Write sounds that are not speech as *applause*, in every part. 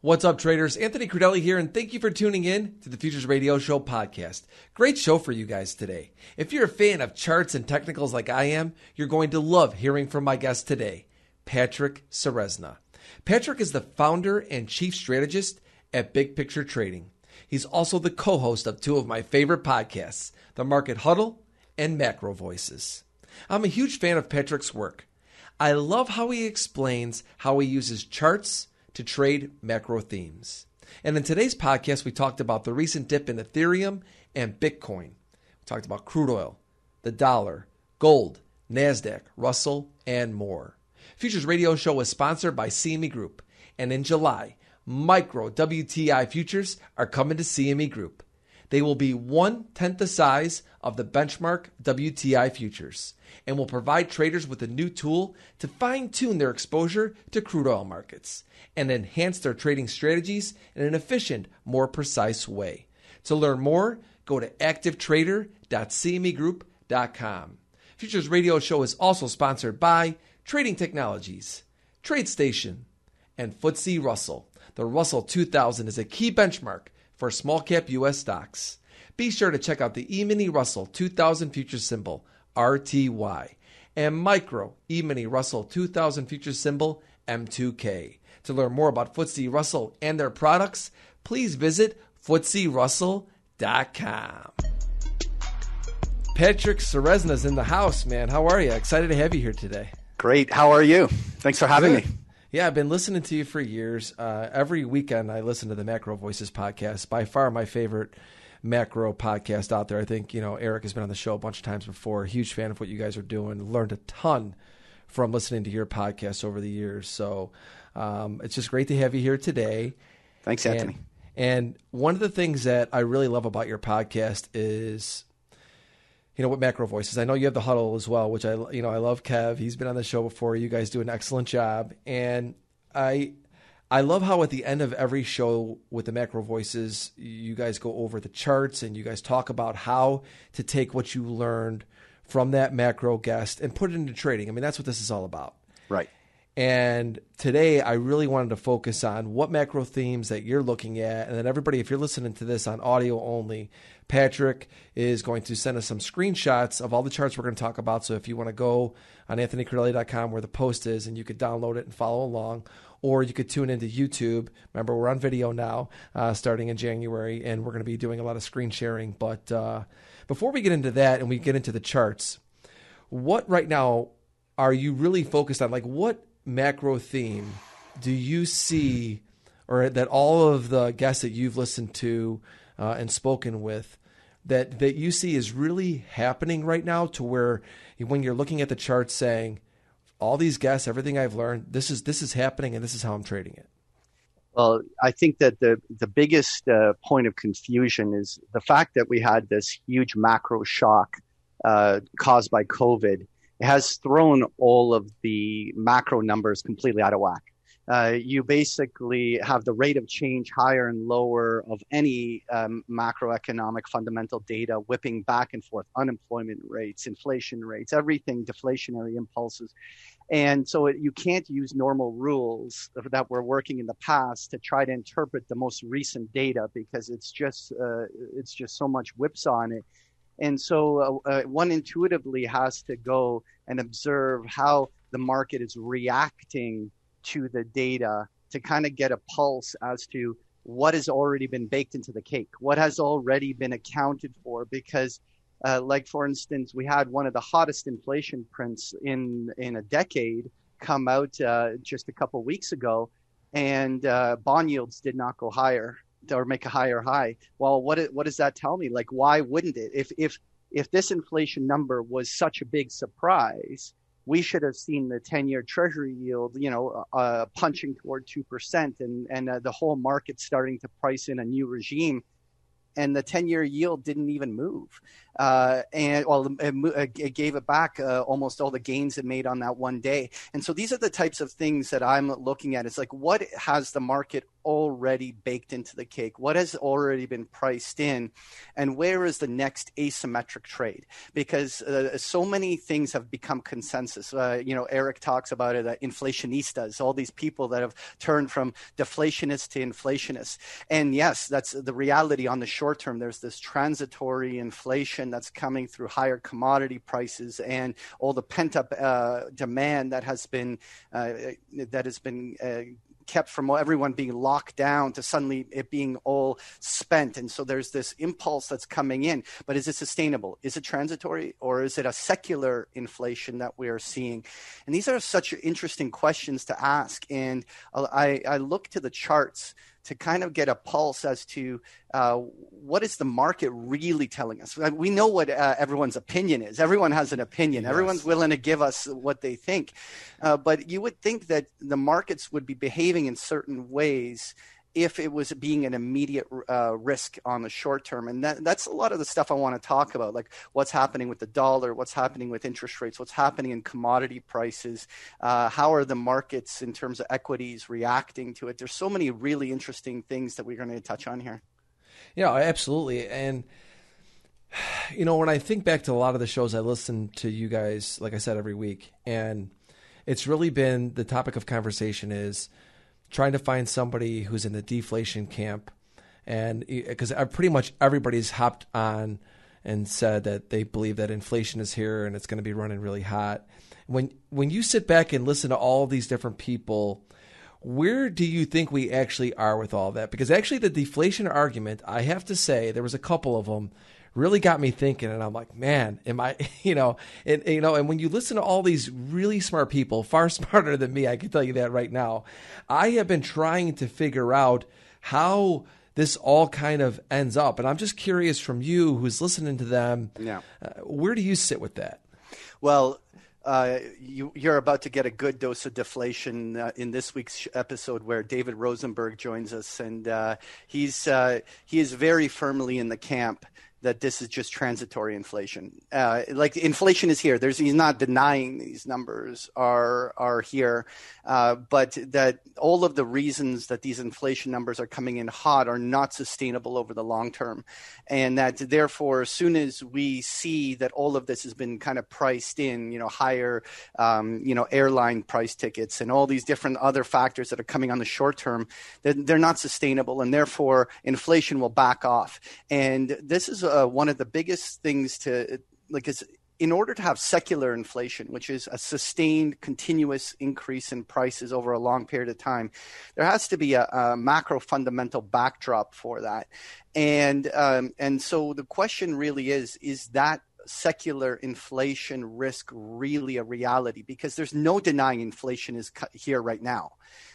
What's up, traders? Anthony Crudele here, and thank you for tuning in to the Futures Radio Show podcast. Great show for you guys today. If you're a fan of charts and technicals like I am, you're going to love hearing from my guest today, Patrick Ceresna. Patrick is the founder and chief strategist at Big Picture Trading. He's also the co host of two of my favorite podcasts, The Market Huddle and Macro Voices. I'm a huge fan of Patrick's work. I love how he explains how he uses charts to trade macro themes. And in today's podcast, we talked about the recent dip in Ethereum and Bitcoin. We talked about crude oil, the dollar, gold, NASDAQ, Russell, and more. Futures Radio Show was sponsored by CME Group. And in July, micro WTI futures are coming to CME Group. They will be one tenth the size of the benchmark WTI futures and will provide traders with a new tool to fine tune their exposure to crude oil markets and enhance their trading strategies in an efficient, more precise way. To learn more, go to activetraders.cmegroup.com. Futures Radio Show is also sponsored by Trading Technologies, TradeStation, and FTSE Russell. The Russell 2000 is a key benchmark for small cap U.S. stocks. Be sure to check out the E-mini Russell 2000 futures symbol, RTY, and Micro E-mini Russell 2000 futures symbol, M2K. To learn more about FTSE Russell and their products, please visit FTSERussell.com. Patrick Ceresna's in the house, man. How are you? Excited to have you here today. Great. How are you? Thanks for having Good. me. Yeah, I've been listening to you for years. Uh, every weekend, I listen to the Macro Voices podcast. By far, my favorite macro podcast out there. I think you know Eric has been on the show a bunch of times before. Huge fan of what you guys are doing. Learned a ton from listening to your podcast over the years. So um, it's just great to have you here today. Thanks, Anthony. And, and one of the things that I really love about your podcast is you know, what macro voices. I know you have the huddle as well, which I, you know, I love Kev. He's been on the show before. You guys do an excellent job. And I, I love how at the end of every show with the macro voices, you guys go over the charts and you guys talk about how to take what you learned from that macro guest and put it into trading. I mean, that's what this is all about. Right. And today I really wanted to focus on what macro themes that you're looking at. And then everybody, if you're listening to this on audio only, Patrick is going to send us some screenshots of all the charts we're going to talk about. So if you want to go on anthonycrudele.com where the post is and you could download it and follow along, or you could tune into YouTube. Remember, we're on video now, uh, starting in January, and we're going to be doing a lot of screen sharing. But uh, before we get into that and we get into the charts, what right now are you really focused on? Like, what macro theme do you see, or that all of the guests that you've listened to uh, and spoken with, that that you see is really happening right now, to where when you're looking at the charts, saying, all these guests, everything I've learned, this is this is happening, and this is how I'm trading it. Well, I think that the the biggest uh, point of confusion is the fact that we had this huge macro shock uh, caused by COVID has thrown all of the macro numbers completely out of whack. Uh, you basically have the rate of change higher and lower of any um, macroeconomic fundamental data whipping back and forth unemployment rates inflation rates everything deflationary impulses and so it, you can't use normal rules that were working in the past to try to interpret the most recent data because it's just uh, it's just so much whipsaw in it and so uh, uh, one intuitively has to go and observe how the market is reacting to the data to kind of get a pulse as to what has already been baked into the cake, what has already been accounted for. Because, uh, like for instance, we had one of the hottest inflation prints in in a decade come out uh, just a couple weeks ago, and uh, bond yields did not go higher or make a higher high. Well, what what does that tell me? Like, why wouldn't it? If if if this inflation number was such a big surprise, we should have seen the 10 year treasury yield, you know, uh, punching toward 2% and, and uh, the whole market starting to price in a new regime. And the 10 year yield didn't even move. Uh, and well, it, it, gave it back uh, almost all the gains it made on that one day. And so these are the types of things that I'm looking at. It's like what has the market already baked into the cake? What has already been priced in? And where is the next asymmetric trade? Because uh, so many things have become consensus. Uh, you know, Eric talks about it, inflationistas, all these people that have turned from deflationists to inflationists. And yes, that's the reality on the short term. There's this transitory inflation that's coming through higher commodity prices and all the pent up uh, demand that has been uh, that has been uh, kept from everyone being locked down to suddenly it being all spent. And so there's this impulse that's coming in. But is it sustainable? Is it transitory or is it a secular inflation that we are seeing? And these are such interesting questions to ask. And I, I look to the charts to kind of get a pulse as to uh, what is the market really telling us. We know what uh, everyone's opinion is. Everyone has an opinion. Yes. Everyone's willing to give us what they think. Uh, but you would think that the markets would be behaving in certain ways if it was being an immediate uh, risk on the short term. And that, that's a lot of the stuff I want to talk about, like what's happening with the dollar, what's happening with interest rates, what's happening in commodity prices, uh, how are the markets in terms of equities reacting to it. There's so many really interesting things that we're going to touch on here. Yeah, absolutely. And you know, when I think back to a lot of the shows I listen to you guys, like I said, every week, and it's really been the topic of conversation is trying to find somebody who's in the deflation camp, and because uh, pretty much everybody's hopped on and said that they believe that inflation is here and it's going to be running really hot. When when you sit back and listen to all these different people, where do you think we actually are with all that? Because actually, the deflation argument, I have to say, there was a couple of them really got me thinking and i'm like man am i *laughs* you know and you know and when you listen to all these really smart people far *laughs* smarter than me i can tell you that right now i have been trying to figure out how this all kind of ends up and i'm just curious from you who's listening to them yeah. Uh, where do you sit with that well uh, you, are about to get a good dose of deflation uh, in this week's episode, where David Rosenberg joins us, and uh, he's uh, he is very firmly in the camp that this is just transitory inflation. Uh, like inflation is here. There's he's not denying these numbers are are here, uh, but that all of the reasons that these inflation numbers are coming in hot are not sustainable over the long term, and that therefore, as soon as we see that all of this has been kind of priced in, you know, higher, um, you know, airline price tickets and all these different other factors that are coming on the short term, that they're not sustainable, and therefore inflation will back off. And this is uh, one of the biggest things to like is in order to have secular inflation, which is a sustained, continuous increase in prices over a long period of time, there has to be a, a macro fundamental backdrop for that. And um, and so the question really is: Is that secular inflation risk really a reality? Because there's no denying inflation is here right now.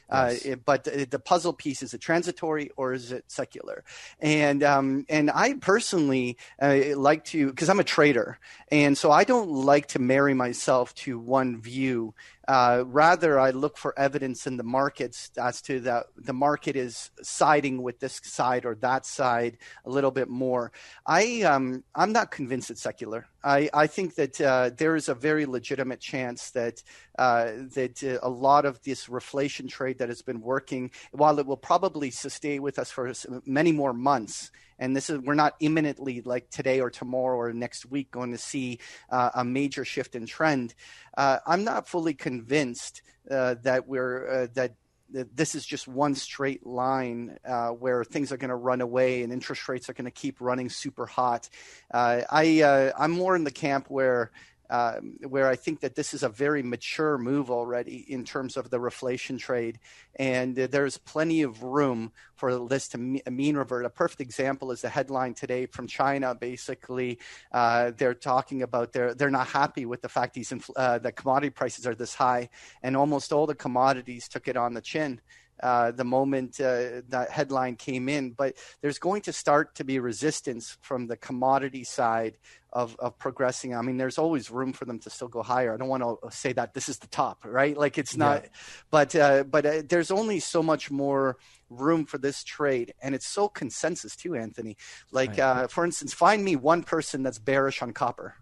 Uh, yes. It, but the, the, puzzle piece is it transitory or is it secular? And um, and I personally uh, like to because I'm a trader, and so I don't like to marry myself to one view. Uh, rather, I look for evidence in the markets as to that the market is siding with this side or that side a little bit more. I um, I'm not convinced it's secular. I, I think that uh, there is a very legitimate chance that uh, that uh, a lot of this reflation trade that has been working, while it will probably stay with us for many more months, and this is we're not imminently like today or tomorrow or next week going to see uh, a major shift in trend. Uh, I'm not fully convinced uh, that we're that this is just one straight line uh, where things are going to run away and interest rates are going to keep running super hot. Uh, I uh, I'm more in the camp where um, where I think that this is a very mature move already in terms of the reflation trade, and there's plenty of room for this to mean revert. A perfect example is the headline today from China. Basically, uh, they're talking about they're they're not happy with the fact these infl- uh, the commodity prices are this high, and almost all the commodities took it on the chin. Uh, the moment uh, that headline came in. But there's going to start to be resistance from the commodity side of, of progressing. I mean, there's always room for them to still go higher. I don't want to say that this is the top, right? Like it's not, yeah. but uh, but uh, there's only so much more room for this trade, and it's so consensus too, Anthony. Like right. uh, for instance, find me one person that's bearish on copper.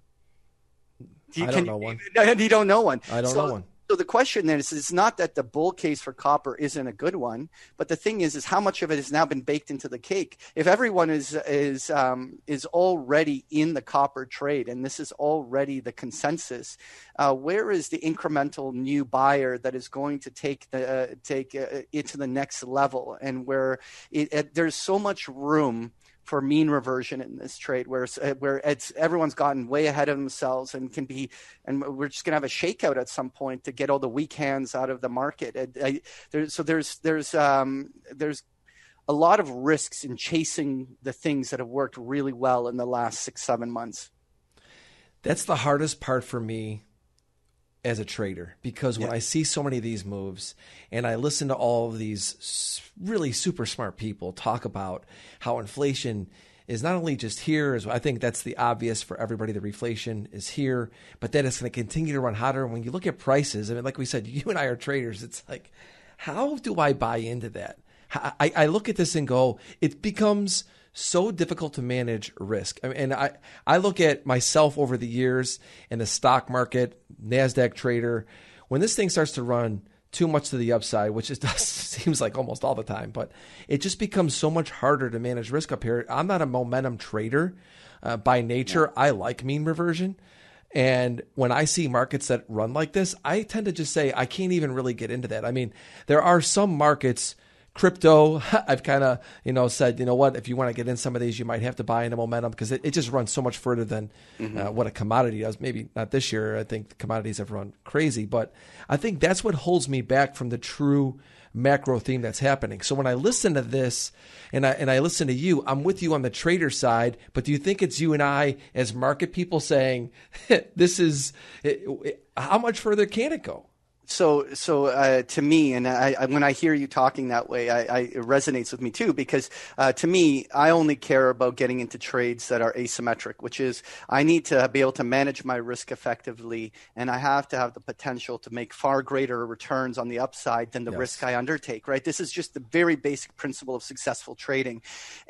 You, I don't know one. *laughs* You don't know one. I don't so, know one. So the question then is, it's not that the bull case for copper isn't a good one, but the thing is, is how much of it has now been baked into the cake? If everyone is is um, is already in the copper trade, and this is already the consensus, uh, where is the incremental new buyer that is going to take the uh, take uh, it to the next level, and where it, it, there's so much room for mean reversion in this trade, where uh, where it's everyone's gotten way ahead of themselves and can be, and we're just going to have a shakeout at some point to get all the weak hands out of the market. I, I, there, so there's there's um, there's a lot of risks in chasing the things that have worked really well in the last six seven months. That's the hardest part for me as a trader because when yeah. I see so many of these moves and I listen to all of these really super smart people talk about how inflation is not only just here, as I think that's the obvious for everybody, the reflation is here, but then it's going to continue to run hotter. And when you look at prices, I mean, like we said, *laughs* you and I are traders. It's like, how do I buy into that? I, I look at this and go, it becomes – so difficult to manage risk. I mean, and I, I look at myself over the years in the stock market, NASDAQ trader, when this thing starts to run too much to the upside, which it *laughs* does seems like almost all the time, but it just becomes so much harder to manage risk up here. I'm not a momentum trader uh, by nature. I like mean reversion. And when I see markets that run like this, I tend to just say I can't even really get into that. I mean, there are some markets Crypto, *laughs* I've kind of you know said you know what if you want to get in some of these you might have to buy into momentum because it, it just runs so much further than mm-hmm. uh, what a commodity does. Maybe not this year. I think commodities have run crazy, but I think that's what holds me back from the true macro theme that's happening. So when I listen to this and I and I listen to you, I'm with you on the trader side, but do you think it's you and I as market people saying *laughs* this is it, it, how much further can it go? So so uh, to me, and I, I, when I hear you talking that way, I, I, it resonates with me too because uh, to me, I only care about getting into trades that are asymmetric, which is I need to be able to manage my risk effectively, and I have to have the potential to make far greater returns on the upside than the yes. risk I undertake. Right? This is just the very basic principle of successful trading,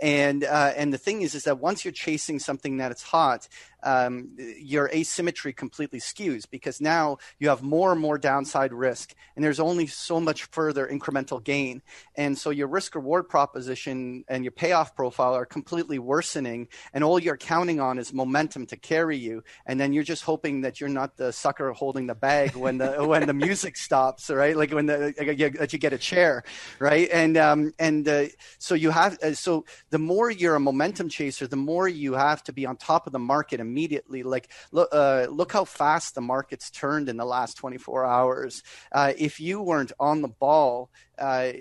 and uh, and the thing is, is that once you're chasing something that it's hot, um, your asymmetry completely skews because now you have more and more downside risk, and there's only so much further incremental gain. And so your risk reward proposition and your payoff profile are completely worsening, and all you're counting on is momentum to carry you. And then you're just hoping that you're not the sucker holding the bag when the *laughs* when the music stops, right? Like when the that you get a chair, right? And um, and uh, so you have uh, so the more you're a momentum chaser, the more you have to be on top of the market immediately. Like, look, uh, look how fast the market's turned in the last 24 hours. Uh, if you weren't on the ball uh,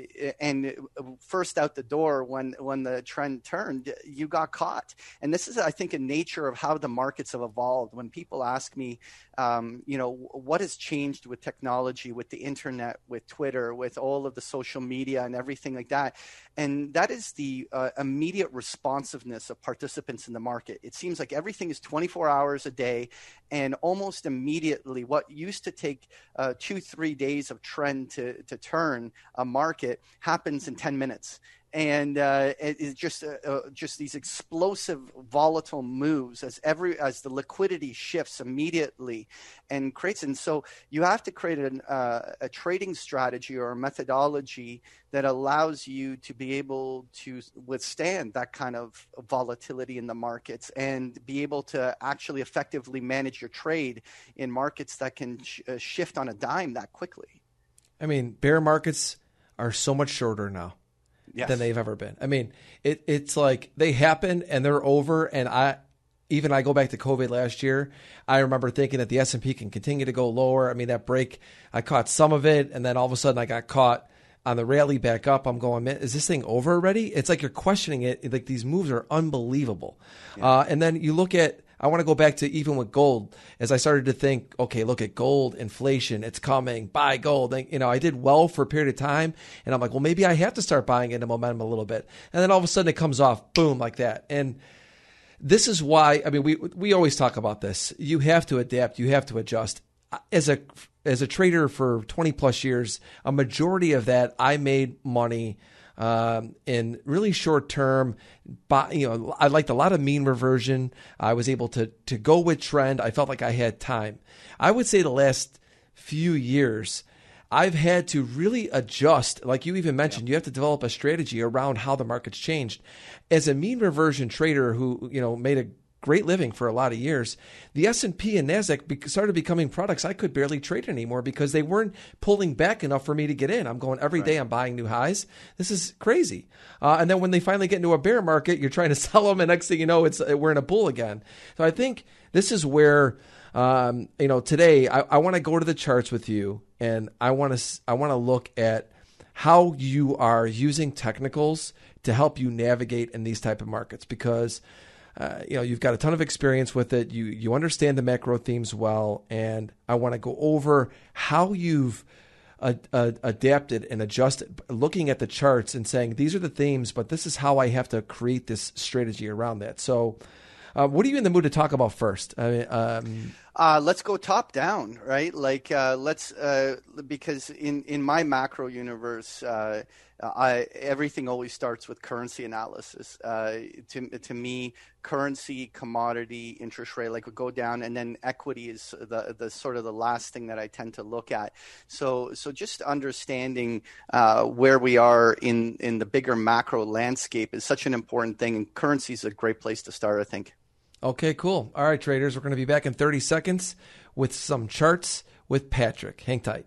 and first out the door when when the trend turned, you got caught. And this is, I think, a nature of how the markets have evolved. When people ask me, um, you know, what has changed with technology, with the internet, with Twitter, with all of the social media and everything like that, and that is the uh, immediate responsiveness of participants in the market. It seems like everything is 24 hours a day, and almost immediately, what used to take uh, two, three days of trend to to turn. Market happens in 10 minutes and uh, it's just uh, uh, just these explosive volatile moves as every as the liquidity shifts immediately and creates and so you have to create an, uh, a trading strategy or a methodology that allows you to be able to withstand that kind of volatility in the markets and be able to actually effectively manage your trade in markets that can sh- uh, shift on a dime that quickly. I mean, bear markets are so much shorter now yes. than they've ever been. I mean, it, it's like they happen and they're over. And I, even I go back to COVID last year. I remember thinking that the S and P can continue to go lower. I mean, that break, I caught some of it, and then all of a sudden I got caught on the rally back up. I'm going, man, is this thing over already? It's like you're questioning it. Like these moves are unbelievable. Yeah. Uh, and then you look at I want to go back to even with gold as I started to think, okay, look at gold, inflation, it's coming, buy gold. And, you know, I did well for a period of time and I'm like, well, maybe I have to start buying into momentum a little bit. And then all of a sudden it comes off, boom, like that. And this is why, I mean, we, we always talk about this. You have to adapt, you have to adjust. As a, as a trader for 20 plus years, a majority of that I made money um, in really short term. But you know, I liked a lot of mean reversion. I was able to to go with trend. I felt like I had time. I would say the last few years. I've had to really adjust, like you even mentioned, you have to develop a strategy around how the market's changed. As a mean reversion trader who, you know, made a great living for a lot of years. The S&P and Nasdaq started becoming products I could barely trade anymore because they weren't pulling back enough for me to get in. I'm going every right. day. I'm buying new highs. This is crazy. Uh, and then when they finally get into a bear market, you're trying to *laughs* sell them, and next thing you know, it's uh, we're in a bull again. So I think this is where. Um, you know, today I, I want to go to the charts with you, and I want to I want to look at how you are using technicals to help you navigate in these type of markets because uh, you know you've got a ton of experience with it. You you understand the macro themes well, and I want to go over how you've adapted and adjusted, looking at the charts and saying these are the themes, but this is how I have to create this strategy around that. So, uh, what are you in the mood to talk about first? Um, uh, let's go top down, right? Like uh, let's uh, because in in my macro universe, uh, I, everything always starts with currency analysis. Uh, to to me, currency, commodity, interest rate, like would go down, and then equity is the the sort of the last thing that I tend to look at. So so just understanding uh, where we are in in the bigger macro landscape is such an important thing, and currency is a great place to start. I think. Okay, cool. All right, traders, we're going to be back in 30 seconds with some charts with Patrick. Hang tight.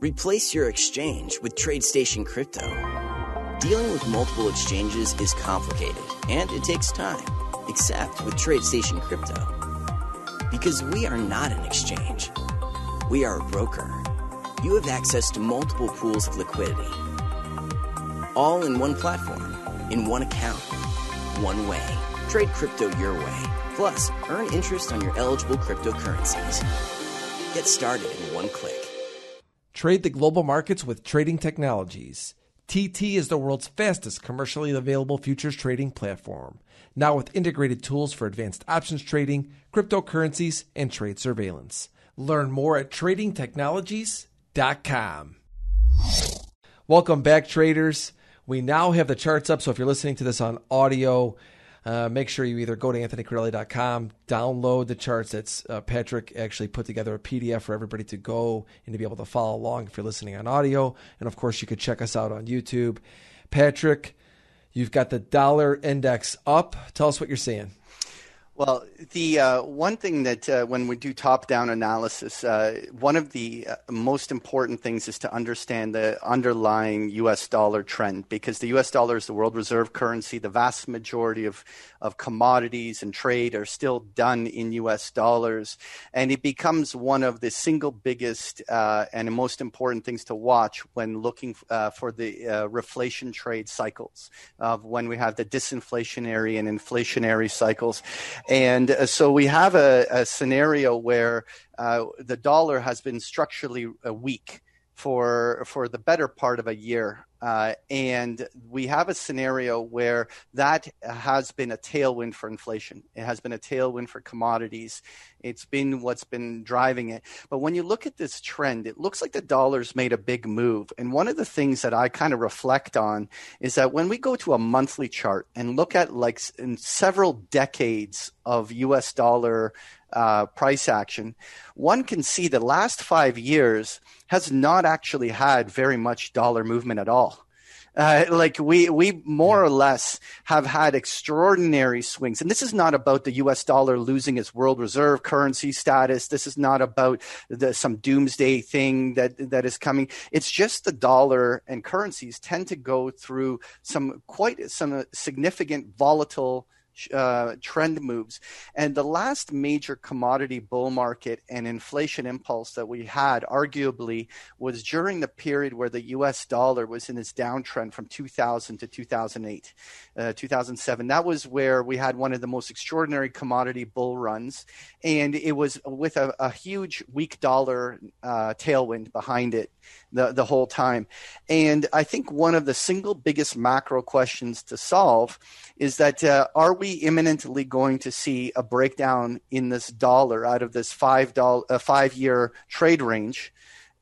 Replace your exchange with TradeStation Crypto. Dealing with multiple exchanges is complicated and it takes time, except with TradeStation Crypto. Because we are not an exchange, we are a broker. You have access to multiple pools of liquidity, all in one platform, in one account, one way. Trade crypto your way. Plus, earn interest on your eligible cryptocurrencies. Get started in one click. Trade the global markets with Trading Technologies. TT is the world's fastest commercially available futures trading platform, now with integrated tools for advanced options trading, cryptocurrencies, and trade surveillance. Learn more at tradingtechnologies.com. Welcome back, traders. We now have the charts up, so if you're listening to this on audio, uh, make sure you either go to anthonycrudele.com, download the charts. That's uh, Patrick actually put together a PDF for everybody to go and to be able to follow along if you're listening on audio. And of course, you could check us out on YouTube. Patrick, you've got the dollar index up. Tell us what you're seeing. Well, the uh, one thing that uh, when we do top-down analysis, uh, one of the uh, most important things is to understand the underlying U.S. dollar trend because the U.S. dollar is the world reserve currency. The vast majority of of commodities and trade are still done in U.S. dollars, and it becomes one of the single biggest uh, and most important things to watch when looking uh, for the reflation trade cycles of when we have the disinflationary and inflationary cycles and uh, so we have a, a scenario where uh, the dollar has been structurally uh, weak for for the better part of a year. Uh, and we have a scenario where that has been a tailwind for inflation. It has been a tailwind for commodities. It's been what's been driving it. But when you look at this trend, it looks like the dollar's made a big move. And one of the things that I kind of reflect on is that when we go to a monthly chart and look at like in several decades of US dollar uh, price action, one can see the last five years has not actually had very much dollar movement at all. Uh, like we we more or less have had extraordinary swings, and this is not about the U.S. dollar losing its world reserve currency status. This is not about the, some doomsday thing that that is coming. It's just the dollar and currencies tend to go through some quite some significant volatile uh, trend moves. And the last major commodity bull market and inflation impulse that we had, arguably, was during the period where the US dollar was in its downtrend from 2000 to 2008, uh, 2007. That was where we had one of the most extraordinary commodity bull runs. And it was with a, a huge weak dollar uh, tailwind behind it the, the whole time. And I think one of the single biggest macro questions to solve is that uh, are we imminently going to see a breakdown in this dollar out of this five dollar uh, five year trade range?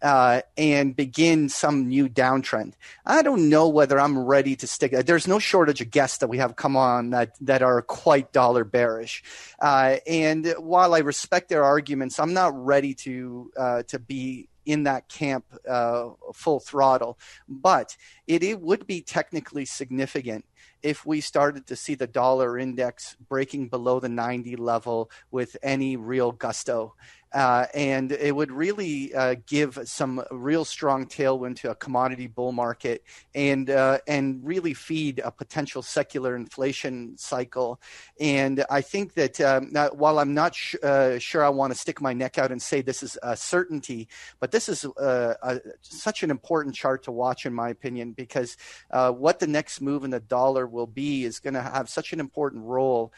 Uh, and begin some new downtrend. I don't know whether I'm ready to stick. There's no shortage of guests that we have come on that that are quite dollar bearish. Uh, and while I respect their arguments, I'm not ready to uh, to be in that camp uh, full throttle. But it, it would be technically significant if we started to see the dollar index breaking below the 90 level with any real gusto. Uh, and it would really uh, give some real strong tailwind to a commodity bull market and uh, and really feed a potential secular inflation cycle. And I think that um, while I'm not sh- uh, sure I want to stick my neck out and say this is a certainty, but this is uh, a, such an important chart to watch, in my opinion, because what the next move in the dollar will be is going to have such an important role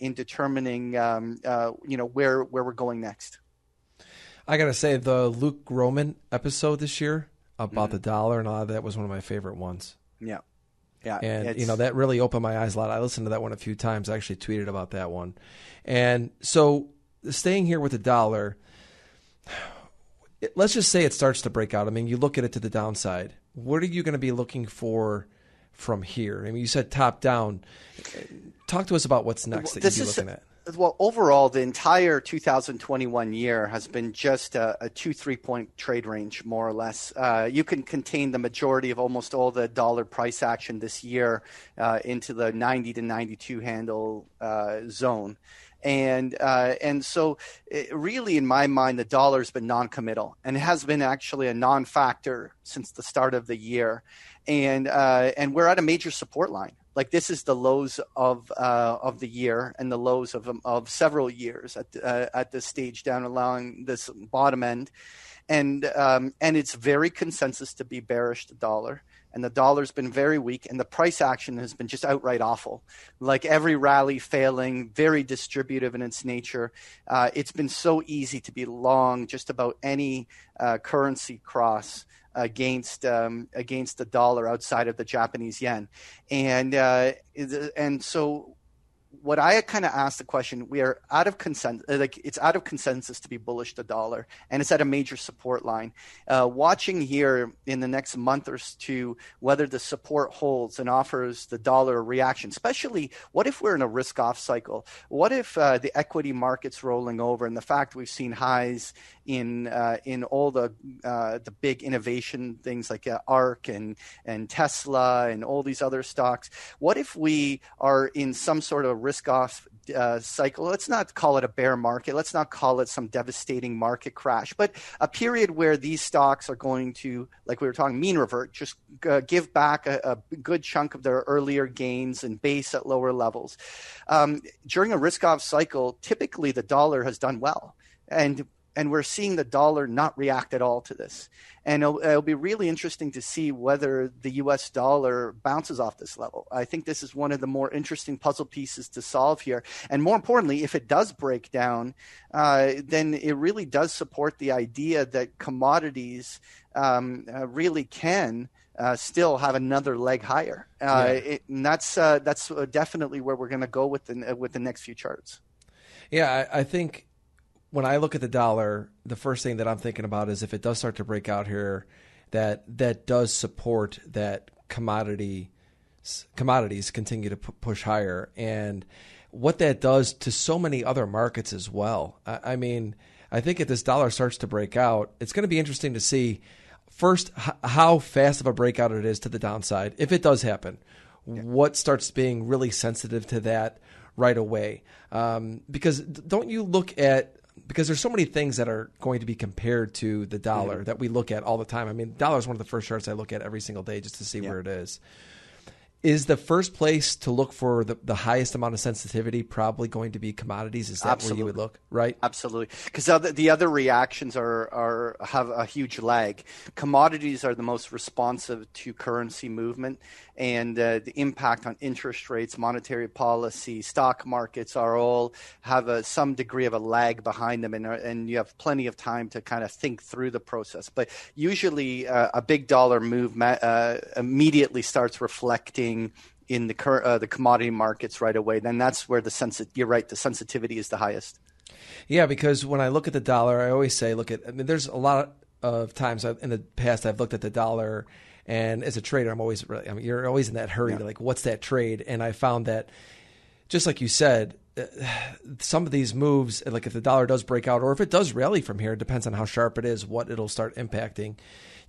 in determining um, you know where where we're going next. I gotta say, the Luke Gromen episode this year about mm-hmm. the dollar and all that was one of my favorite ones. Yeah. Yeah, and you know that really opened my eyes a lot. I listened to that one a few times. I actually tweeted about that one, and so staying here with the dollar, let's just say it starts to break out. I mean, you look at it to the downside. What are you going to be looking for from here? I mean, you said top down. Talk to us about what's next that you'd be looking at well, overall, the entire 2021 year has been just a, a two, three point trade range, more or less. Uh, you can contain the majority of almost all the dollar price action this year uh, into the 90 to 92 handle uh, zone. And uh, and so, it, really, in my mind, the dollar's been non-committal and has been actually a non-factor since the start of the year, and uh, and we're at a major support line like this is the lows of uh, of the year and the lows of of several years at uh, at this stage down along this bottom end, and um, and it's very consensus to be bearish the dollar. And the dollar's been very weak, and the price action has been just outright awful. Like every rally failing, very distributive in its nature. Uh, it's been so easy to be long just about any uh, currency cross against um, against the dollar outside of the Japanese yen, and uh, and so what I kind of asked the question, we are out of consensus, uh, like it's out of consensus to be bullish the dollar, and it's at a major support line. Uh, watching here in the next month or two whether the support holds and offers the dollar a reaction, especially what if we're in a risk-off cycle? What if uh, the equity market's rolling over, and the fact we've seen highs in uh, in all the uh, the big innovation things like uh, ARK and and Tesla and all these other stocks? What if we are in some sort of risk off uh, cycle. Let's not call it a bear market. Let's not call it some devastating market crash, but a period where these stocks are going to, like we were talking, mean revert, just uh, give back a, a, good chunk of their earlier gains and base at lower levels. Um, during a risk off cycle, typically the dollar has done well. And and we're seeing the dollar not react at all to this. And it'll, it'll, be really interesting to see whether the US dollar bounces off this level. I think this is one of the more interesting puzzle pieces to solve here. And more importantly, if it does break down, uh, then it really does support the idea that commodities um, uh, really can. Uh, still have another leg higher, uh, yeah. it, and that's uh, that's definitely where we're going to go with the with the next few charts. Yeah, I, I think when I look at the dollar, the first thing that I'm thinking about is if it does start to break out here, that that does support that commodity commodities continue to p- push higher, and what that does to so many other markets as well. I, I mean, I think if this dollar starts to break out, it's going to be interesting to see first h- how fast of a breakout it is to the downside, if it does happen. Yeah. What starts being really sensitive to that right away? Um, because don't you look at because there's so many things that are going to be compared to the dollar mm-hmm. that we look at all the time. I mean, dollar is one of the first charts I look at every single day just to see yeah. where it is. Is the first place to look for the, the highest amount of sensitivity probably going to be commodities? Is that Absolutely. where you would look, right? Absolutely, because the other reactions are are have a huge lag. Commodities are the most responsive to currency movement, and uh, the impact on interest rates, monetary policy, stock markets are all have a, some degree of a lag behind them, and and you have plenty of time to kind of think through the process. But usually, uh, a big dollar move uh, immediately starts reflecting in the cur- uh, the commodity markets right away, then that's where the sensi- you're right, the sensitivity is the highest. Yeah, because when I look at the dollar, I always say, look at. I mean, there's a lot of times in the past I've looked at the dollar, and as a trader, I'm always really, I mean, you're always in that hurry, yeah. to like, what's that trade? And I found that, just like you said, uh, some of these moves, like if the dollar does break out, or if it does rally from here, it depends on how sharp it is, what it'll start impacting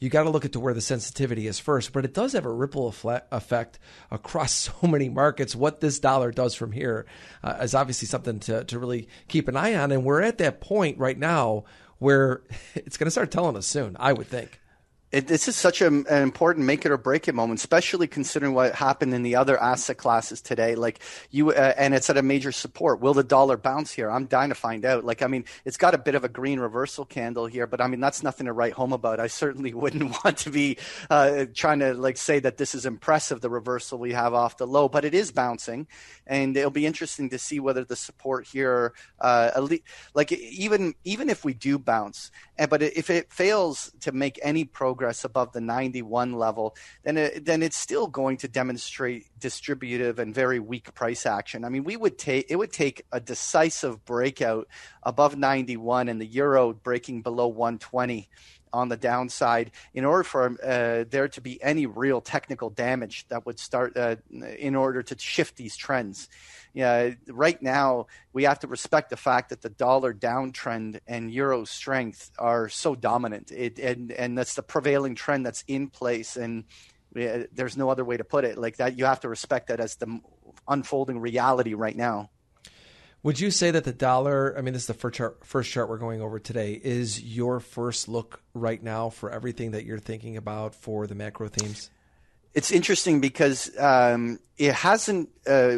you got to look at to where the sensitivity is first. But it does have a ripple effect across *laughs* so many markets. What this dollar does from here uh, is obviously something to, to really keep an eye on. And we're at that point right now where *laughs* it's going to start telling us soon, I would think. It, this is such a, an important make it or break it moment, especially considering what happened in the other asset classes today. Like you, uh, and it's at a major support. Will the dollar bounce here? I'm dying to find out. Like, I mean, it's got a bit of a green reversal candle here, but I mean, that's nothing to write home about. I certainly *laughs* wouldn't want to be uh, trying to like say that this is impressive, the reversal we have off the low, but it is bouncing, and it'll be interesting to see whether the support here, uh, like even even if we do bounce, but if it fails to make any progress progress above the 91 level, then it, then it's still going to demonstrate distributive and very weak price action. I mean, we would take it would take a decisive breakout above 91 and the euro breaking below 120 on the downside in order for uh, there to be any real technical damage that would start uh, in order to shift these trends yeah, right now we have to respect the fact that the dollar downtrend and euro strength are so dominant. It, and and that's the prevailing trend that's in place, and there's no other way to put it. Like that, you have to respect that as the unfolding reality right now. Would you say that the dollar, I mean, this is the first chart, first chart we're going over today, is your first look right now for everything that you're thinking about for the macro themes? It's interesting because um, it hasn't uh,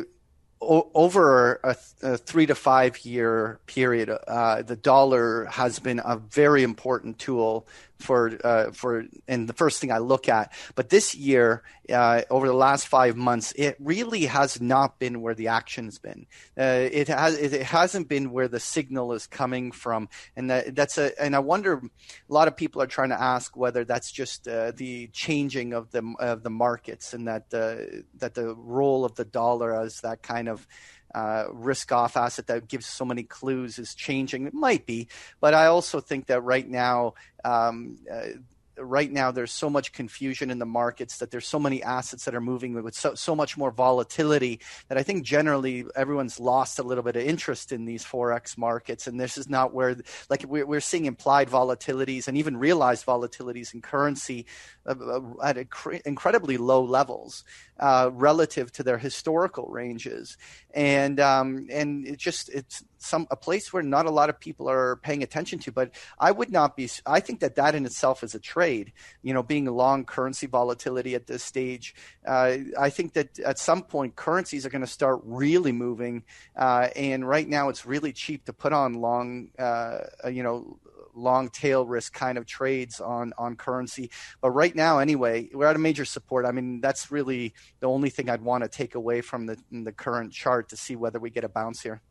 o- over a, a, three to five year period, uh, the dollar has been a very important tool for uh, for and the first thing I look at. But this year, uh, over the last five months, it really has not been where the action's been. Uh, it has it, hasn't been where the signal is coming from, and that, that's a and I wonder. A lot of people are trying to ask whether that's just uh, the changing of the of the markets and that the that the role of the dollar as that kind of uh, risk off asset that gives so many clues is changing. It might be, but I also think that right now um, uh, right now there's so much confusion in the markets that there's so many assets that are moving with so, so much more volatility that I think generally everyone's lost a little bit of interest in these forex markets and this is not where like we're, we're seeing implied volatilities and even realized volatilities in currency uh, uh at incredibly low levels uh, relative to their historical ranges and um, and it just it's some a place where not a lot of people are paying attention to. But I would not be. I think that that in itself is a trade. You know, being long currency volatility at this stage, uh, I think that at some point currencies are going to start really moving. Uh, and right now, it's really cheap to put on long. Uh, you know long tail risk kind of trades on on currency. But right now, anyway, we're at a major support. I mean, that's really the only thing I'd want to take away from the the current chart to see whether we get a bounce here.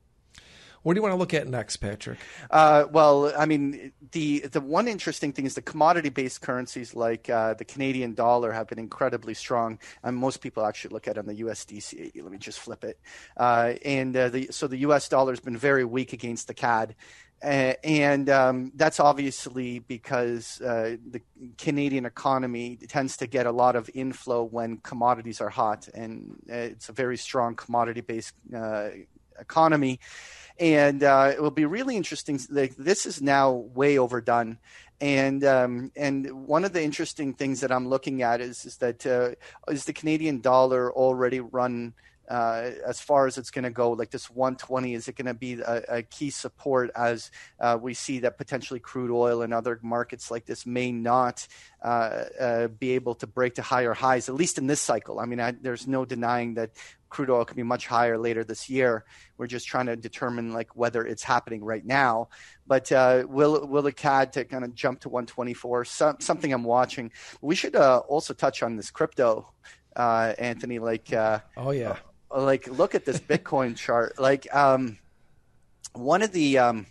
What do you want to look at next, Patrick? Uh, well, I mean, the the one interesting thing is the commodity based currencies like uh, the Canadian dollar have been incredibly strong, and most people actually look at it on the USDC. Let me just flip it, uh, and uh, the, so the U.S. dollar has been very weak against the CAD. Uh, and um, that's obviously because uh, the Canadian economy tends to get a lot of inflow when commodities are hot, and it's a very strong commodity-based economy and uh, it will be really interesting. Like, this is now way overdone, and um, and one of the interesting things that I'm looking at is is that uh, is the Canadian dollar already run uh, as far as it's going to go. Like this 120, is it going to be a, a, key support as uh, we see that potentially crude oil and other markets like this may not uh, uh, be able to break to higher highs, at least in this cycle. I mean, I, there's no denying that crude oil could be much higher later this year. We're just trying to determine like whether it's happening right now. But uh, will will the CAD to kind of jump to 124? Some, something I'm watching. We should uh, also touch on this crypto, uh, Anthony. Like, uh, oh yeah, like look at this *laughs* Bitcoin chart. Like, um, one of the um,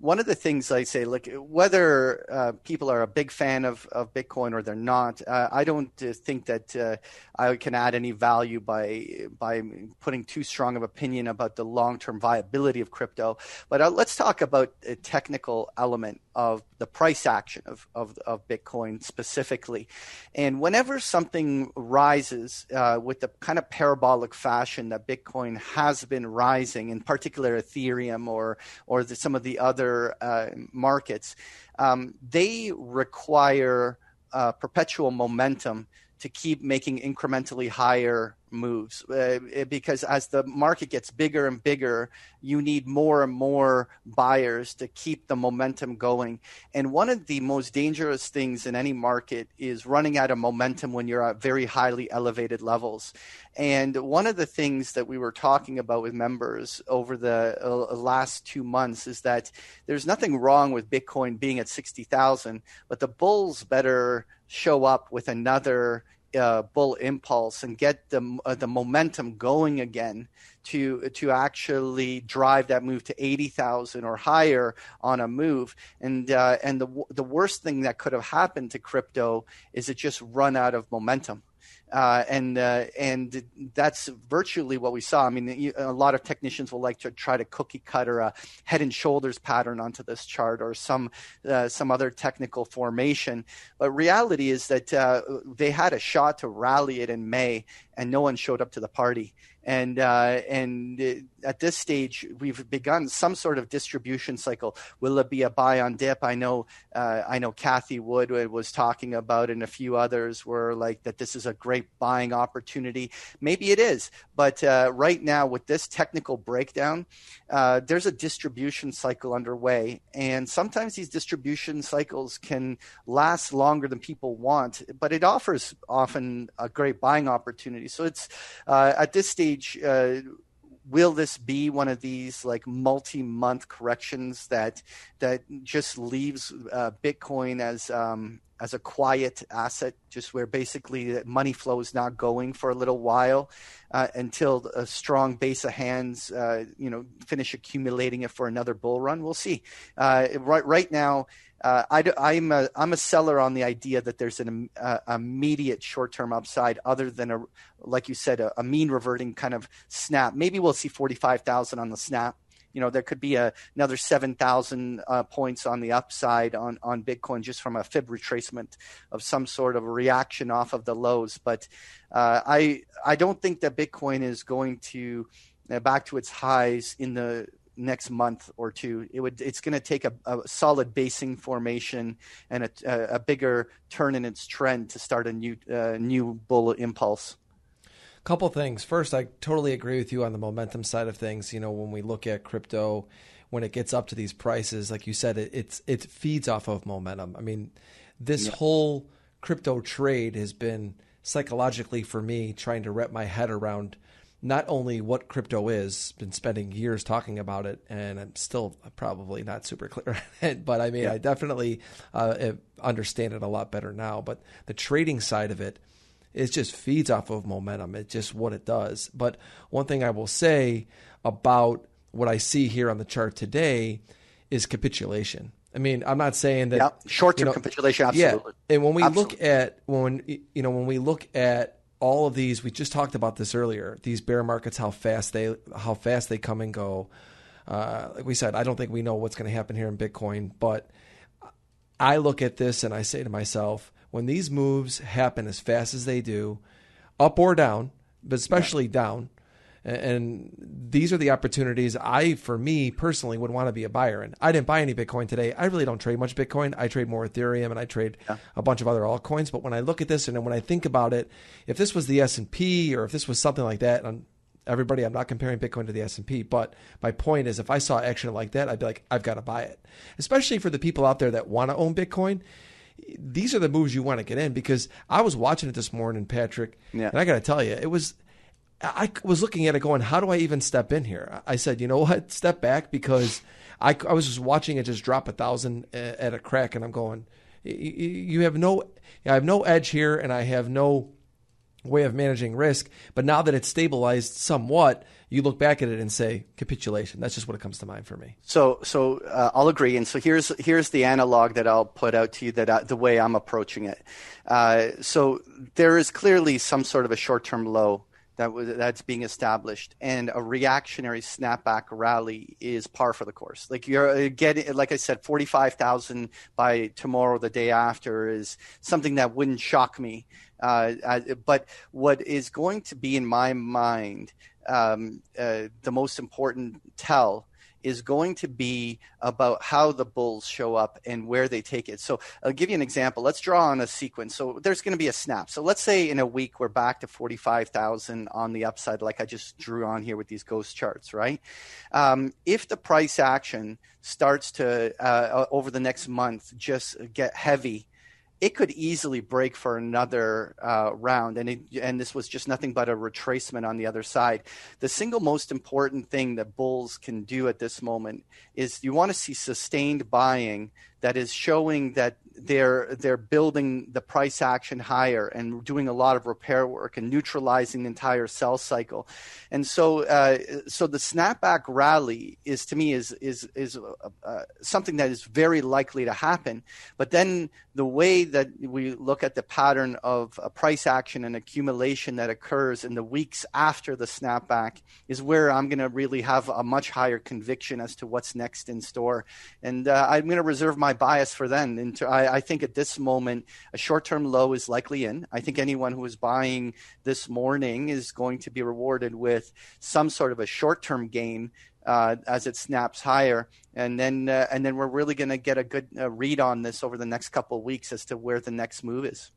one of the things I say, like whether uh, people are a big fan of, of Bitcoin or they're not, uh, I don't uh, think that uh, I can add any value by by putting too strong of opinion about the long term viability of crypto. But uh, let's talk about a technical element of the price action of, of, of Bitcoin specifically. And whenever something rises uh, with the kind of parabolic fashion that Bitcoin has been rising, in particular Ethereum or or the, some of the other uh, markets, um, they require uh, perpetual momentum to keep making incrementally higher moves uh, because as the market gets bigger and bigger you need more and more buyers to keep the momentum going. And one of the most dangerous things in any market is running out of momentum when you're at very highly elevated levels. And one of the things that we were talking about with members over the uh, last 2 months is that there's nothing wrong with bitcoin being at 60,000 but the bulls better show up with another uh, bull impulse and get the uh, the momentum going again to to actually drive that move to 80,000 or higher on a move. And uh, and the the worst thing that could have happened to crypto is it just run out of momentum uh, and uh, and that's virtually what we saw. I mean, a lot of technicians will like to try to cookie cutter a head and shoulders pattern onto this chart or some uh, some other technical formation. But reality is that uh, they had a shot to rally it in May, and no one showed up to the party and uh, and at this stage we've begun some sort of distribution cycle. Will it be a buy on dip? I know uh, I know Cathie Wood was talking about, and a few others were like that. This is a great buying opportunity. Maybe it is, but uh, right now with this technical breakdown, uh, there's a distribution cycle underway, and sometimes these distribution cycles can last longer than people want, but it offers often a great buying opportunity. So it's uh, at this stage stage, uh, will this be one of these like multi-month corrections that that just leaves uh, Bitcoin as um, as a quiet asset, just where basically money flow is not going for a little while uh, until a strong base of hands, uh, you know, finish accumulating it for another bull run. We'll see. Uh, right right now uh, I, am a I'm a seller on the idea that there's an uh, immediate short term upside, other than a like you said a, a mean reverting kind of snap. Maybe we'll see forty five thousand on the snap. You know, there could be a, another seven thousand uh, points on the upside on on Bitcoin just from a fib retracement of some sort of reaction off of the lows. But uh, I I don't think that Bitcoin is going to uh, back to its highs in the next month or two. It would it's going to take a, a, solid basing formation and a, a, bigger turn in its trend to start a new uh, new bull impulse. Couple things. First, I totally agree with you on the momentum side of things. You know, when we look at crypto, when it gets up to these prices, like you said, it, it's it feeds off of momentum. I mean, this yeah. whole crypto trade has been psychologically for me trying to wrap my head around not only what crypto is, been spending years talking about it, and I'm still probably not super clear *laughs* on it, but I mean, yeah. I definitely uh, understand it a lot better now. But the trading side of it, it just feeds off of momentum. It's just what it does. But one thing I will say about what I see here on the chart today is capitulation. I mean, I'm not saying that yeah. short-term you know, capitulation. Absolutely. Yeah. And when we absolutely. look at when you know when we look at all of these we just talked about this earlier these bear markets how fast they how fast they come and go uh, like we said i don't think we know what's going to happen here in bitcoin but i look at this and i say to myself when these moves happen as fast as they do up or down but especially yeah. down and these are the opportunities I, for me personally, would want to be a buyer in. I didn't buy any Bitcoin today. I really don't trade much Bitcoin. I trade more Ethereum and I trade yeah. a bunch of other altcoins. But when I look at this and when I think about it, if this was the S and P or if this was something like that, and everybody. I'm not comparing Bitcoin to the S and P, but my point is, if I saw action like that, I'd be like, I've got to buy it. Especially for the people out there that want to own Bitcoin. These are the moves you want to get in because I was watching it this morning, Patrick, Yeah. and I got to tell you, it was. I was looking at it going, how do I even step in here? I said, you know what, step back because I, I was just watching it just drop a thousand at a crack, and I'm going, you have no, I have no edge here, and I have no way of managing risk. But now that it's stabilized somewhat, you look back at it and say capitulation. That's just what it comes to mind for me. So, so uh, I'll agree. And so here's here's the analog that I'll put out to you that I, the way I'm approaching it. Uh, so there is clearly some sort of a short-term low that was that's being established, and a reactionary snapback rally is par for the course. Like you're uh, getting, like I said, forty-five thousand by tomorrow, the day after, is something that wouldn't shock me. Uh, uh, but what is going to be in my mind um, uh, the most important tell is going to be about how the bulls show up and where they take it. So I'll give you an example. Let's draw on a sequence. So there's going to be a snap. So let's say in a week we're back to 45,000 on the upside, like I just drew on here with these ghost charts, right? Um, if the price action starts to uh, over the next month just get heavy it could easily break for another uh, round, and it, and this was just nothing but a retracement on the other side. The single most important thing that bulls can do at this moment is you want to see sustained buying that is showing that they're they're building the price action higher and doing a lot of repair work and neutralizing the entire sell cycle, and so uh, so the snapback rally is to me is is is uh, uh, something that is very likely to happen. But then the way that we look at the pattern of price action and accumulation that occurs in the weeks after the snapback is where I'm going to really have a much higher conviction as to what's next in store, and uh, I'm going to reserve my bias for then. And I, I think at this moment, a short-term low is likely in. I think anyone who is buying this morning is going to be rewarded with some sort of a short-term gain uh, as it snaps higher, and then uh, and then we're really going to get a good uh, read on this over the next couple of weeks as to where the next move is.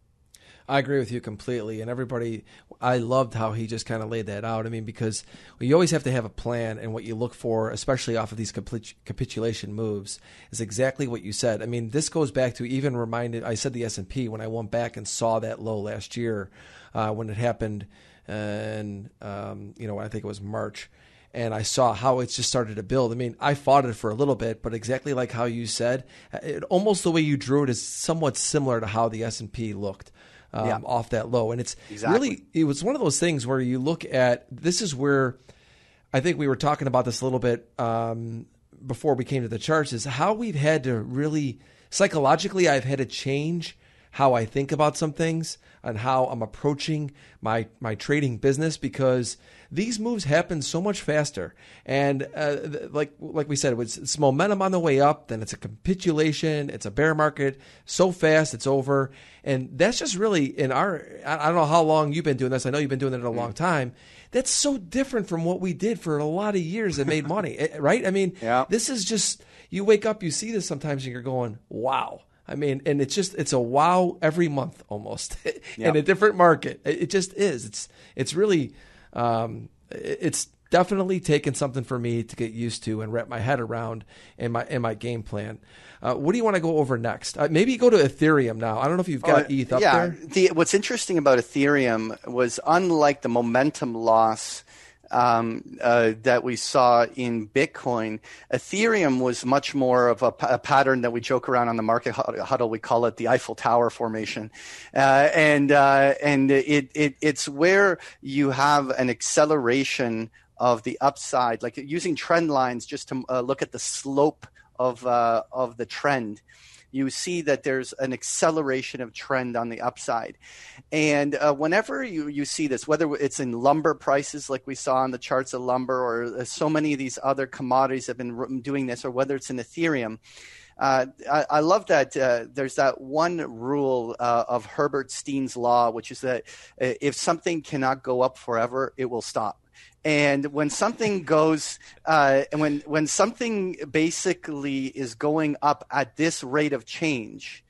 I agree with you completely. And everybody, I loved how he just kind of laid that out. I mean, because you always have to have a plan, and what you look for, especially off of these capit- capitulation moves, is exactly what you said. I mean, this goes back to even reminded. I said the S and P when I went back and saw that low last year uh, when it happened, and um, you know, I think it was March and I saw how it just started to build. I mean, I fought it for a little bit, but exactly like how you said, it, almost the way you drew it is somewhat similar to how the S and P looked. Um, Yeah. Off that low, and it's Exactly. really it was one of those things where you look at this is where I think we were talking about this a little bit um, before we came to the charts is how we've had to really psychologically I've had to change how I think about some things and how I'm approaching my my trading business because these moves happen so much faster. And uh, th- like like we said it's, it's momentum on the way up then it's a capitulation it's a bear market so fast it's over. And that's just really in our I I don't know how long you've been doing this. I know you've been doing it a long time. That's so different from what we did for a lot of years that made money *laughs* eh, right? I mean Yeah. this is just you wake up you see this sometimes and you're going wow I mean, and it's just it's a wow every month almost *laughs* in Yeah. a different market. It it just is. It's it's really um, it's definitely taken something for me to get used to and wrap my head around in my in my game plan. Uh, what do you want to go over next? Uh, maybe go to Ethereum now. I don't know if you've got Uh, ETH up yeah, there. The, what's interesting about Ethereum was unlike the momentum loss um, uh, that we saw in Bitcoin, Ethereum was much more of a, pattern that we joke around on the market huddle. We call it the Eiffel Tower formation, uh, and uh, and it, it it's where you have an acceleration of the upside, like using trend lines just to uh, look at the slope of uh, of the trend you see that there's an acceleration of trend on the upside. And uh, whenever you, you see this, whether it's in lumber prices, like we saw on the charts of lumber, or uh, so many of these other commodities have been doing this, or whether it's in Ethereum, uh, I, I love that uh, there's that one rule uh, of Herbert Stein's law, which is that uh, if something cannot go up forever, it will stop. And when something goes, uh, when when something basically is going up at this rate of change,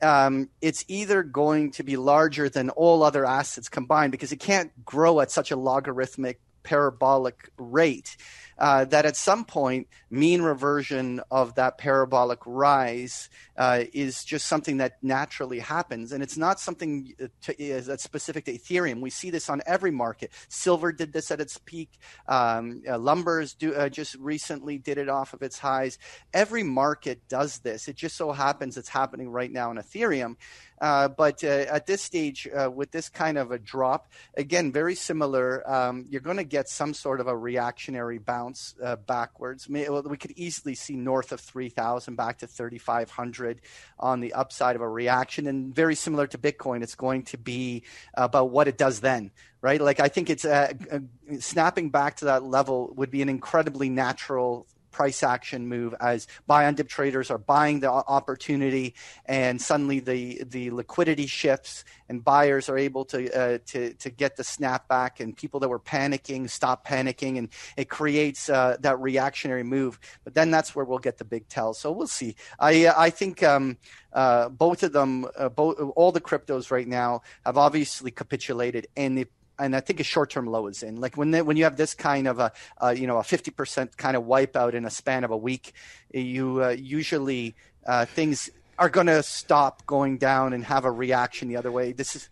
um, it's either going to be larger than all other assets combined because it can't grow at such a logarithmic parabolic rate, uh, that at some point, mean reversion of that parabolic rise uh, is just something that naturally happens. And it's not something uh, to, that's specific to Ethereum. We see this on every market. Silver did this at its peak. Um, uh, Lumbers do, uh, just recently did it off of its highs. Every market does this. It just so happens it's happening right now in Ethereum. Uh, but uh, at this stage, uh, with this kind of a drop, again, very similar, um, you're going to get some sort of a reactionary bounce uh, backwards. We could easily see north of 3,000 back to 3,500 on the upside of a reaction. And very similar to Bitcoin, it's going to be about what it does then right? Like I think it's uh, uh, snapping back to that level would be an incredibly natural price action move as buy on dip traders are buying the opportunity and suddenly the the liquidity shifts and buyers are able to uh, to to get the snapback and people that were panicking stop panicking and it creates uh, that reactionary move. But then that's where we'll get the big tell. So we'll see. I i think um, uh, both of them uh, both all the cryptos right now have obviously capitulated and the and I think a short-term low is in. Like when they, when you have this kind of a you know a fifty percent kind of wipeout in a span of a week, you uh, usually uh, things are going to stop going down and have a reaction the other way. This is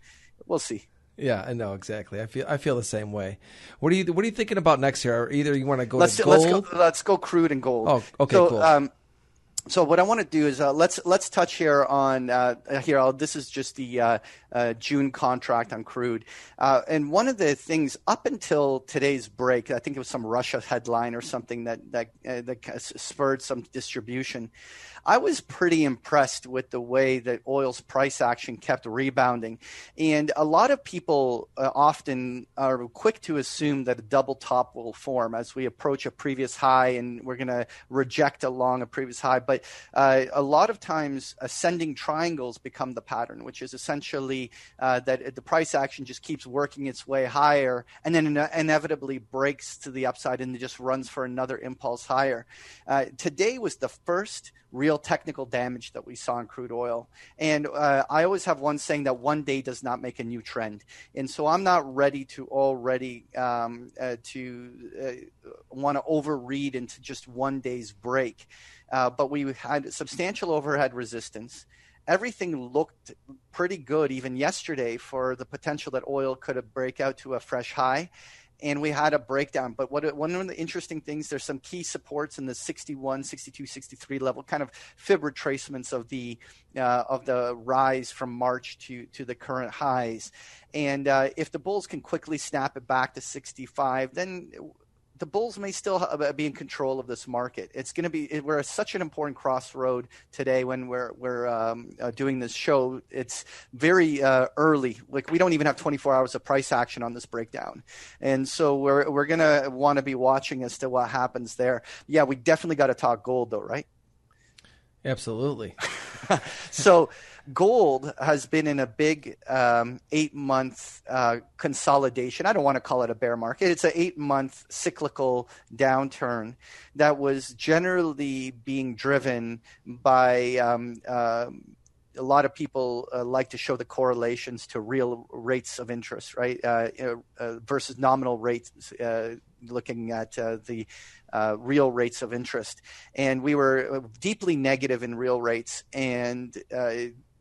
we'll see. Yeah, I know exactly. I feel I feel the same way. What are you What are you thinking about next year? Either you want to go let's, to gold. Let's go, let's go crude and gold. Oh, okay, so, cool. Um, so what I want to do is uh, let's let's touch here on uh, here. I'll, this is just the uh, uh June contract on crude, uh, and one of the things up until today's break, I think it was some Russia headline or something that that uh, that spurred some distribution. I was pretty impressed with the way that oil's price action kept rebounding. And a lot of people uh, often are quick to assume that a double top will form as we approach a previous high and we're going to reject along a previous high. But uh, a lot of times, ascending triangles become the pattern, which is essentially uh, that the price action just keeps working its way higher and then inevitably breaks to the upside and just runs for another impulse higher. Uh, today was the first real technical damage that we saw in crude oil. And uh, I always have one saying that one day does not make a new trend. And so I'm not ready to already um, uh, to uh, want to overread into just one day's break. Uh, but we had substantial overhead resistance. Everything looked pretty good even yesterday for the potential that oil could break out to a fresh high and we had a breakdown. But what one of the interesting things, there's some key supports in the 61, 62, 63 level, kind of fib retracements of the uh, of the rise from March to to the current highs. And uh, if the bulls can quickly snap it back to 65, then the Bulls may still be in control of this market. It's going to be we're at such an important crossroad today when we're we're um, uh, doing this show. It's very uh, early. Like we don't even have 24 hours of price action on this breakdown, and so we're we're going to want to be watching as to what happens there. Yeah, we definitely got to talk gold though, right? Absolutely. *laughs* so gold has been in a big um, eight month uh, consolidation. I don't want to call it a bear market. It's an eight month cyclical downturn that was generally being driven by. Um, uh, a lot of people uh, like to show the correlations to real rates of interest, right, uh, uh, versus nominal rates. Uh, looking at the real rates of interest, and we were deeply negative in real rates, and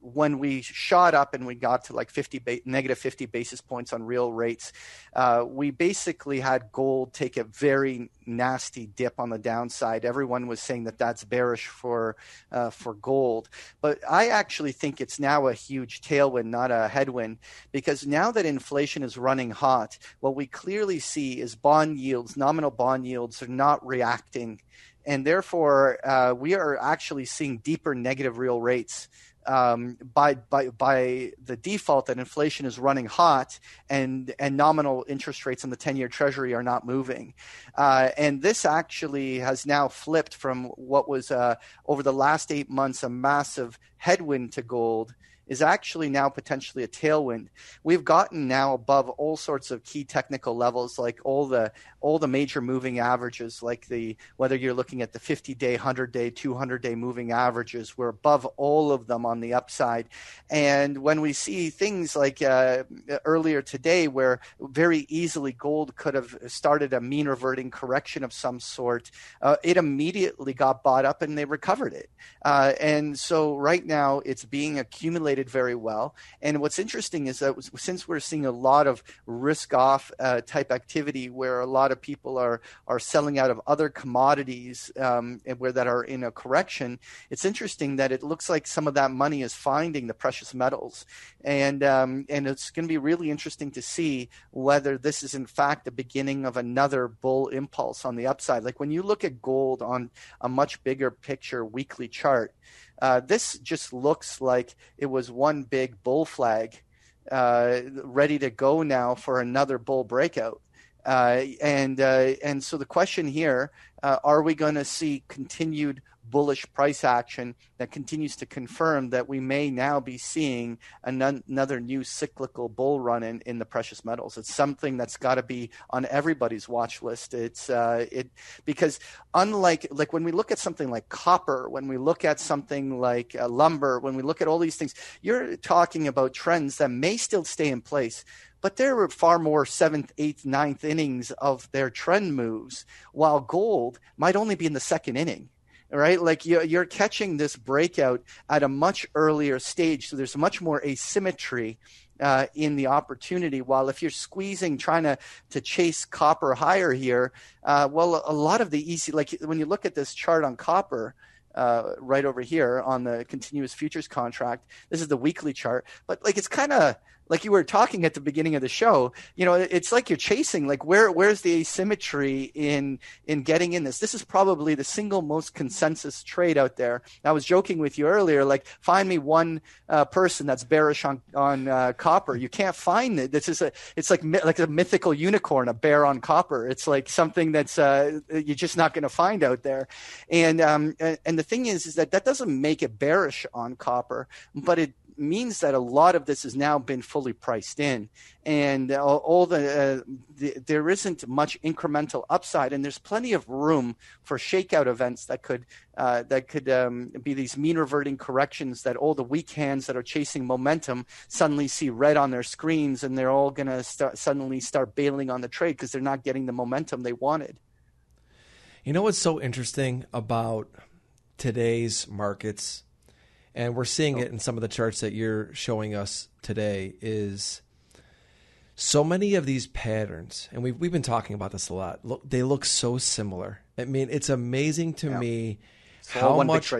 when we shot up and we got to like 50 ba- negative 50 basis points on real rates, uh, we basically had gold take a very nasty dip on the downside. Everyone was saying that that's bearish for uh, for gold, but I actually think it's now a huge tailwind, not a headwind, because now that inflation is running hot, what we clearly see is bond yields, nominal bond yields, are not reacting, and therefore uh, we are actually seeing deeper negative real rates um, by by by the default that inflation is running hot and and nominal interest rates on the ten year Treasury are not moving, uh, and this actually has now flipped from what was uh, over the last eight months a massive headwind to gold is actually now potentially a tailwind. We've gotten now above all sorts of key technical levels, like all the all the major moving averages, like the whether you're looking at the 50 day, 100 day, 200 day moving averages, we're above all of them on the upside. And when we see things like uh, earlier today, where very easily gold could have started a mean reverting correction of some sort, uh, it immediately got bought up and they recovered it. Uh, and so right now it's being accumulated very well. And what's interesting is that since we're seeing a lot of risk off uh, type activity where a lot of people are, are selling out of other commodities um, where that are in a correction, it's interesting that it looks like some of that money is finding the precious metals. And, um, and it's going to be really interesting to see whether this is in fact the beginning of another bull impulse on the upside. Like when you look at gold on a much bigger picture weekly chart, uh, this just looks like it was one big bull flag uh, ready to go now for another bull breakout. Uh, and uh, and so the question here: uh, Are we going to see continued bullish price action that continues to confirm that we may now be seeing another new cyclical bull run in, in the precious metals. It's something that's got to be on everybody's watch list. It's uh, it because unlike like when we look at something like copper, when we look at something like uh, lumber, when we look at all these things, you're talking about trends that may still stay in place but they're far more seventh, eighth, ninth innings of their trend moves, while gold might only be in the second inning right? Like you're catching this breakout at a much earlier stage, so there's much more asymmetry uh, in the opportunity. While if you're squeezing, trying to to chase copper higher here, uh, well, a lot of the easy, like when you look at this chart on copper. Uh, right over here on the continuous futures contract. This is the weekly chart, but like it's kind of like you were talking at the beginning of the show, you know, it's like you're chasing like where where's the asymmetry in in getting in this? This is probably the single most consensus trade out there. I was joking with you earlier, like find me one uh, person that's bearish on on uh, copper. You can't find it. This is a it's like like a mythical unicorn, a bear on copper. It's like something that's uh, you're just not going to find out there. And um and the thing is is that that doesn't make it bearish on copper, but it means that a lot of this has now been fully priced in, and all, all the, uh, the, there isn't much incremental upside, and there's plenty of room for shakeout events that could uh, that could um, be these mean reverting corrections that all the weak hands that are chasing momentum suddenly see red on their screens, and they're all going to start suddenly start bailing on the trade because they're not getting the momentum they wanted. You know what's so interesting about today's markets and we're seeing it in some of the charts that you're showing us today is so many of these patterns and we've, we've been talking about this a lot look they look so similar. I mean it's amazing to yeah. me how much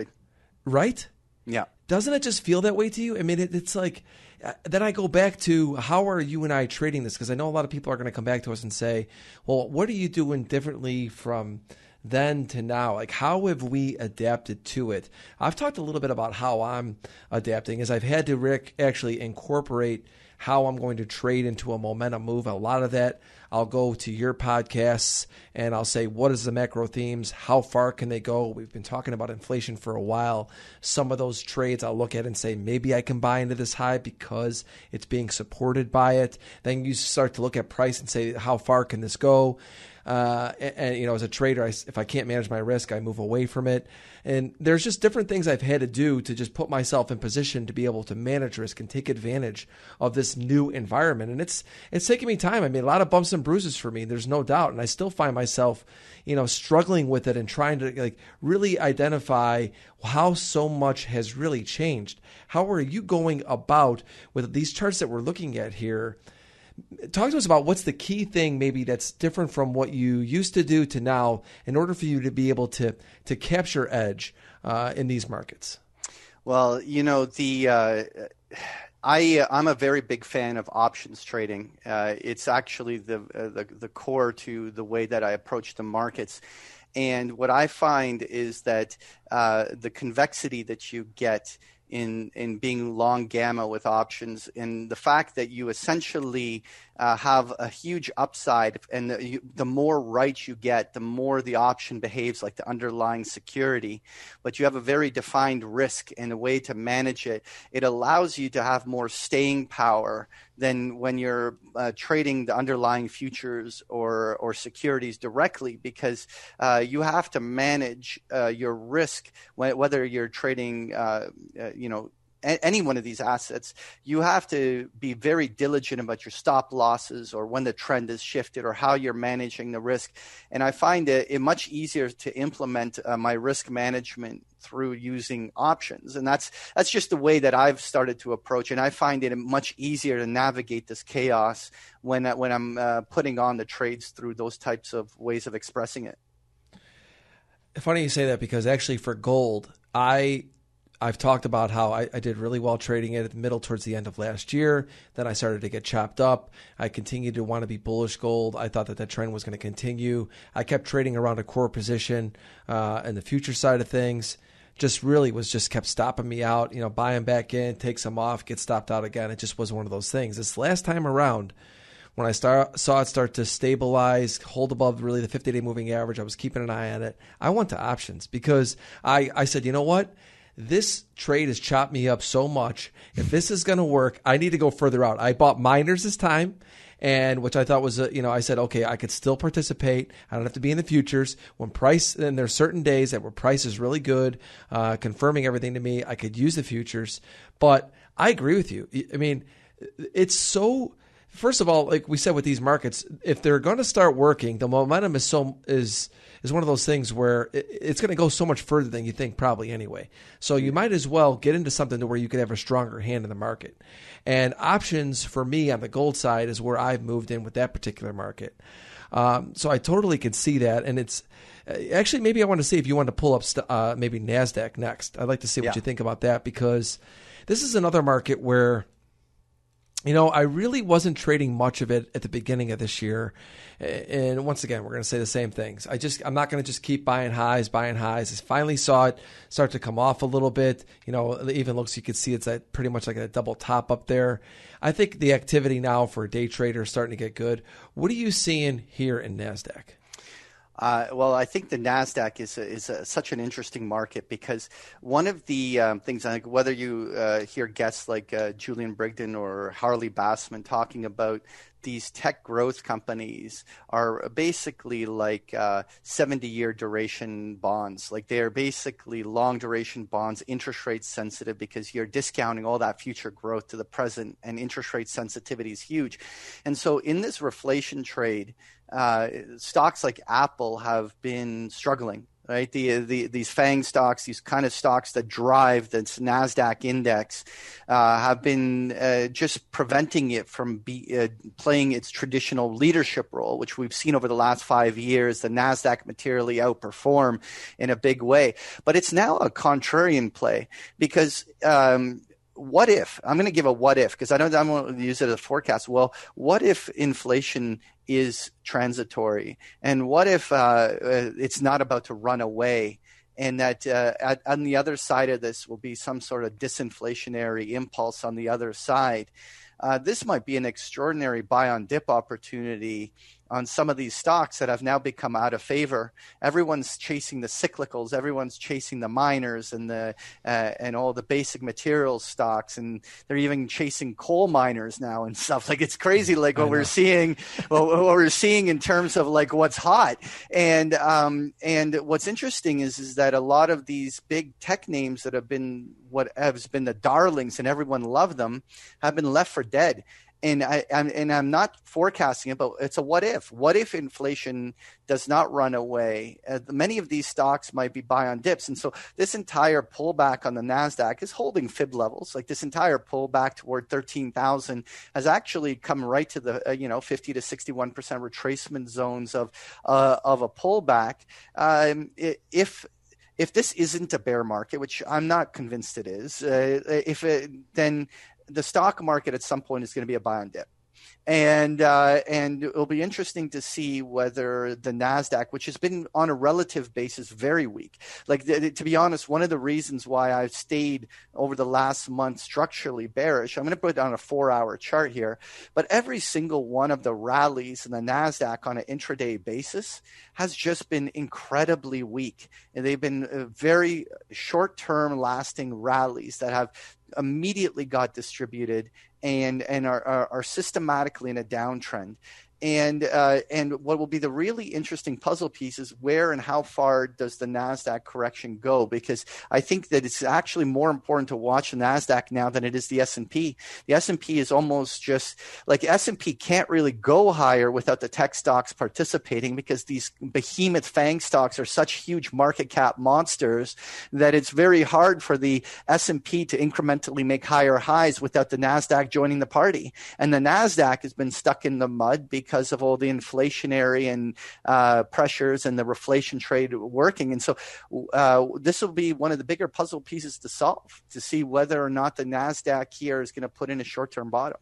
right? Yeah. Doesn't it just feel that way to you? I mean it, it's like uh, then I go back to how are you and I trading this? Because I know a lot of people are going to come back to us and say, well, what are you doing differently from then to now? Like, how have we adapted to it? I've talked a little bit about how I'm adapting, as I've had to Rick actually incorporate how I'm going to trade into a momentum move. A lot of that I'll go to your podcasts and I'll say, what is the macro themes? How far can they go? We've been talking about inflation for a while. Some of those trades I'll look at and say, maybe I can buy into this high because it's being supported by it. Then you start to look at price and say, how far can this go? Uh, and, and, you know, as a trader, I, if I can't manage my risk, I move away from it. And there's just different things I've had to do to just put myself in position to be able to manage risk and take advantage of this new environment. And it's it's taking me time. I mean, a lot of bumps and bruises for me. There's no doubt, and I still find myself, you know, struggling with it and trying to like really identify how so much has really changed. How are you going about with these charts that we're looking at here? Talk to us about what's the key thing maybe that's different from what you used to do to now in order for you to be able to to capture edge uh, in these markets well you know the uh, I I'm a very big fan of options trading. Uh, it's actually the, uh, the the core to the way that I approach the markets. And what I find is that uh, the convexity that you get in in being long gamma with options. And the fact that you essentially uh, have a huge upside, and the, you, the, more rights you get, the more the option behaves like the underlying security. But you have a very defined risk and a way to manage it. It allows you to have more staying power than when you're uh, trading the underlying futures or or securities directly, because uh, you have to manage uh, your risk whether you're trading, uh, uh, you know any one of these assets, you have to be very diligent about your stop losses or when the trend is shifted or how you're managing the risk. And I find it, it much easier to implement uh, my risk management through using options. And that's that's just the way that I've started to approach. And I find it much easier to navigate this chaos when when I'm uh, putting on the trades through those types of ways of expressing it. Funny you say that because actually for gold, I I've talked about how I, I, did really well trading it at the middle towards the end of last year. Then I started to get chopped up. I continued to want to be bullish gold. I thought that that trend was going to continue. I kept trading around a core position uh, in the future side of things. Just really was just kept stopping me out. You know, buying back in, take some off, get stopped out again. It just was one of those things. This last time around, when I start, saw it start to stabilize, hold above really the 50 day moving average, I was keeping an eye on it. I went to options because I, I said, you know what? This trade has chopped me up so much. If this is going to work, I need to go further out. I bought miners this time, and which I thought was, a, you know, I said, okay, I could still participate. I don't have to be in the futures. When price, and there's certain days that where price is really good, uh, confirming everything to me, I could use the futures. But I agree with you. I mean, it's so. First of all, like we said with these markets, if they're going to start working, the momentum is so is is one of those things where it's going to go so much further than you think probably anyway. So you might as well get into something to where you could have a stronger hand in the market. And options for me on the gold side is where I've moved in with that particular market. Um, so I totally can see that, and it's uh, actually maybe I want to see if you want to pull up st- uh, maybe Nasdaq next. I'd like to see what yeah. you think about that because this is another market where you know, I really wasn't trading much of it at the beginning of this year. And once again, we're going to say the same things. I just, I'm not going to just keep buying highs, buying highs. I finally saw it start to come off a little bit. You know, even looks, you can see it's pretty much like a double top up there. I think the activity now for a day trader is starting to get good. What are you seeing here in NASDAQ? Uh, well, I think the Nasdaq is a, is a, such an interesting market because one of the um, things, whether you uh, hear guests like uh, Julian Brigden or Harley Bassman talking about these tech growth companies are basically like uh, 70 year duration bonds. Like they are basically long duration bonds, interest rate sensitive because you're discounting all that future growth to the present, and interest rate sensitivity is huge. And so in this reflation trade, uh, stocks like Apple have been struggling. Right, the, the these FANG stocks, these kind of stocks that drive the Nasdaq index, uh, have been uh, just preventing it from be, uh, playing its traditional leadership role, which we've seen over the last five years. The Nasdaq materially outperform in a big way, but it's now a contrarian play because um, what if I'm going to give a what if because I don't I'm going to use it as a forecast. Well, what if inflation is transitory, and what if uh, uh, it's not about to run away? And that uh, at, on the other side of this will be some sort of disinflationary impulse on the other side. Uh, this might be an extraordinary buy on dip opportunity on some of these stocks that have now become out of favor. Everyone's chasing the cyclicals, everyone's chasing the miners and the uh, and all the basic materials stocks, and they're even chasing coal miners now and stuff. *laughs* Like it's crazy, like what we're seeing, what, what, we're seeing in terms of like what's hot. And um, and what's interesting is is that a lot of these big tech names that have been what has been the darlings and everyone loved them have been left for dead and I I'm, and I'm not forecasting it, but it's a what if. What if inflation does not run away? Uh, many of these stocks might be buy on dips, and so this entire pullback on the Nasdaq is holding fib levels. Like this entire pullback toward thirteen thousand has actually come right to the uh, you know fifty to sixty one percent retracement zones of uh, of a pullback. Um, if if this isn't a bear market, which I'm not convinced it is, uh, if it, then the stock market at some point is going to be a buy on dip. and uh, and it'll be interesting to see whether the Nasdaq, which has been on a relative basis very weak, like th- to be honest, one of the reasons why I've stayed over the last month structurally bearish. I'm going to put on a four-hour chart here, but every single one of the rallies in the Nasdaq on an intraday basis has just been incredibly weak, and they've been uh, very short-term lasting rallies that have immediately got distributed and and are, are, are systematically in a downtrend. And uh, and what will be the really interesting puzzle piece is where and how far does the Nasdaq correction go? Because I think that it's actually more important to watch the Nasdaq now than it is the S and P. The S and P is almost just like S and P can't really go higher without the tech stocks participating because these behemoth FANG stocks are such huge market cap monsters that it's very hard for the S and P to incrementally make higher highs without the Nasdaq joining the party. And the Nasdaq has been stuck in the mud because because of all the inflationary and uh, pressures and the reflation trade working. And so uh, this will be one of the bigger puzzle pieces to solve to see whether or not the NASDAQ here is going to put in a short term bottom.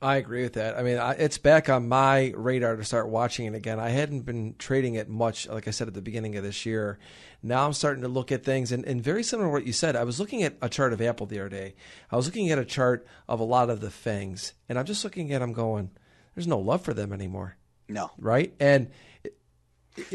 I agree with that. I mean, I, it's back on my radar to start watching it again. I hadn't been trading it much, like I said at the beginning of this year. Now I'm starting to look at things, and, and very similar to what you said. I was looking at a chart of Apple the other day. I was looking at a chart of a lot of the FANGs, and I'm just looking at them going – there's no love for them anymore. No. Right? And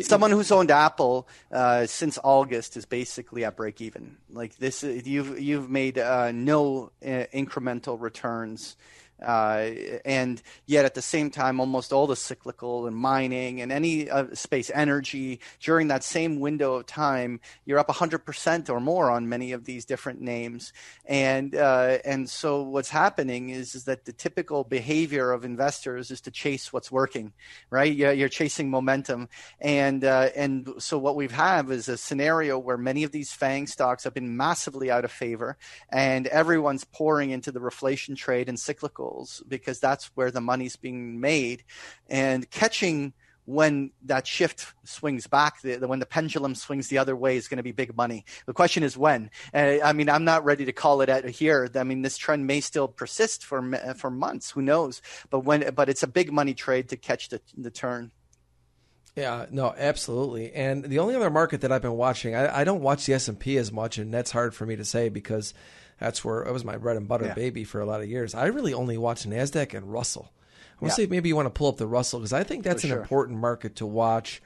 someone who's owned Apple uh, since August is basically at break even. Like this, you've you've made uh, no uh, incremental returns uh, and yet at the same time, almost all the cyclical and mining and any uh, space energy during that same window of time, you're up 100% or more on many of these different names. And, uh, and so what's happening is, is that the typical behavior of investors is to chase what's working, right? You're, you're chasing momentum. And, uh, and so what we've have is a scenario where many of these FANG stocks have been massively out of favor and everyone's pouring into the reflation trade and cyclical because that's where the money's being made and catching when that shift swings back, the, the, when the pendulum swings the other way, is going to be big money. The question is when. Uh, I mean, I'm not ready to call it at here. I mean, this trend may still persist for for months. Who knows? But when, but it's a big money trade to catch the the turn. Yeah, no, absolutely. And the only other market that I've been watching, I, I don't watch the S and P as much, and that's hard for me to say because that's where it was my bread and butter yeah. baby for a lot of years. I really only watch Nasdaq and Russell. I want to yeah. say maybe you want to pull up the Russell because I think that's for an sure. important market to watch.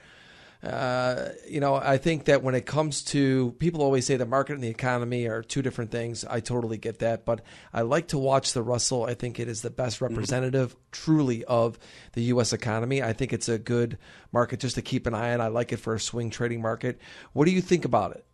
Uh, you know, I think that when it comes to people always say the market and the economy are two different things. I totally get that, but I like to watch the Russell. I think it is the best mm-hmm. representative, mm-hmm. truly, of the U.S. economy. I think it's a good market just to keep an eye on. I like it for a swing trading market. What do you think about it?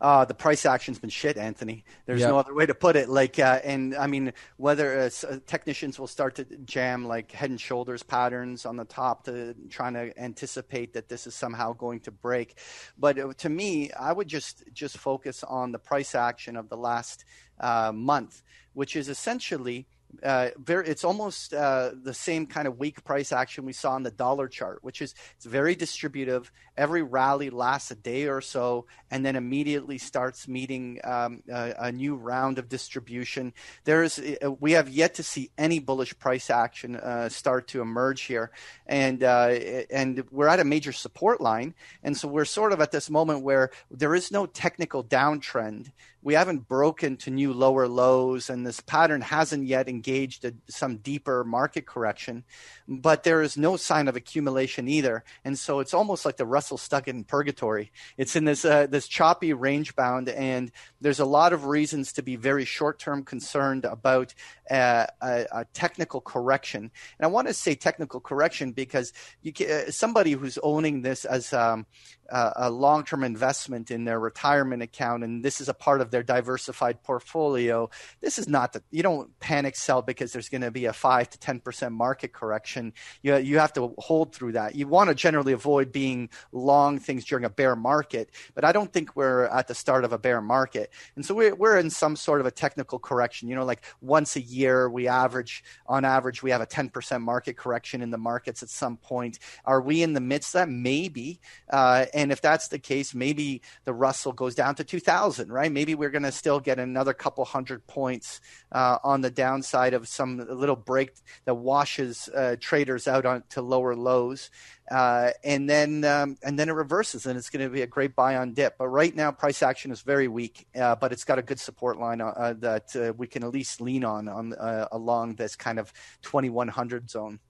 Uh, the price action's been shit, Anthony. There's no other way to put it. Like, uh, and I mean, whether uh, uh, technicians will start to jam like head and shoulders patterns on the top to trying to anticipate that this is somehow going to break, but uh, to me, I would just just focus on the price action of the last uh, month, which is essentially uh, very, it's almost uh, the same kind of weak price action we saw on the dollar chart, which is it's very distributive. Every rally lasts a day or so, and then immediately starts meeting um, a, a, new round of distribution. There is uh, we have yet to see any bullish price action uh, start to emerge here, and uh, and we're at a major support line, and so we're sort of at this moment where there is no technical downtrend we haven't broken to new lower lows, and this pattern hasn't yet engaged a, some deeper market correction. But there is no sign of accumulation either, and so it's almost like the Russell stuck in purgatory. It's in this uh, this choppy range bound, and there's a lot of reasons to be very short term concerned about uh, a, a, technical correction. And I want to say technical correction because can, uh, somebody who's owning this as um, a long term investment in their retirement account, and this is a part of their diversified portfolio. This is not that you don't panic sell because there's going to be a five to ten percent market correction. You you have to hold through that. You want to generally avoid being long things during a bear market, but I don't think we're at the start of a bear market, and so we're we're in some sort of a technical correction. You know, like once a year we average on average we have a ten percent market correction in the markets at some point. Are we in the midst of that? Maybe. Uh, and if that's the case, maybe the Russell goes down to 2000, right? Maybe we're going to still get another couple hundred points uh, on the downside of some little break that washes uh, traders out on to lower lows. Uh, and then um, and then it reverses, and it's going to be a great buy on dip. But right now, price action is very weak, uh, but it's got a good support line uh, that uh, we can at least lean on on uh, along this kind of 2100 zone.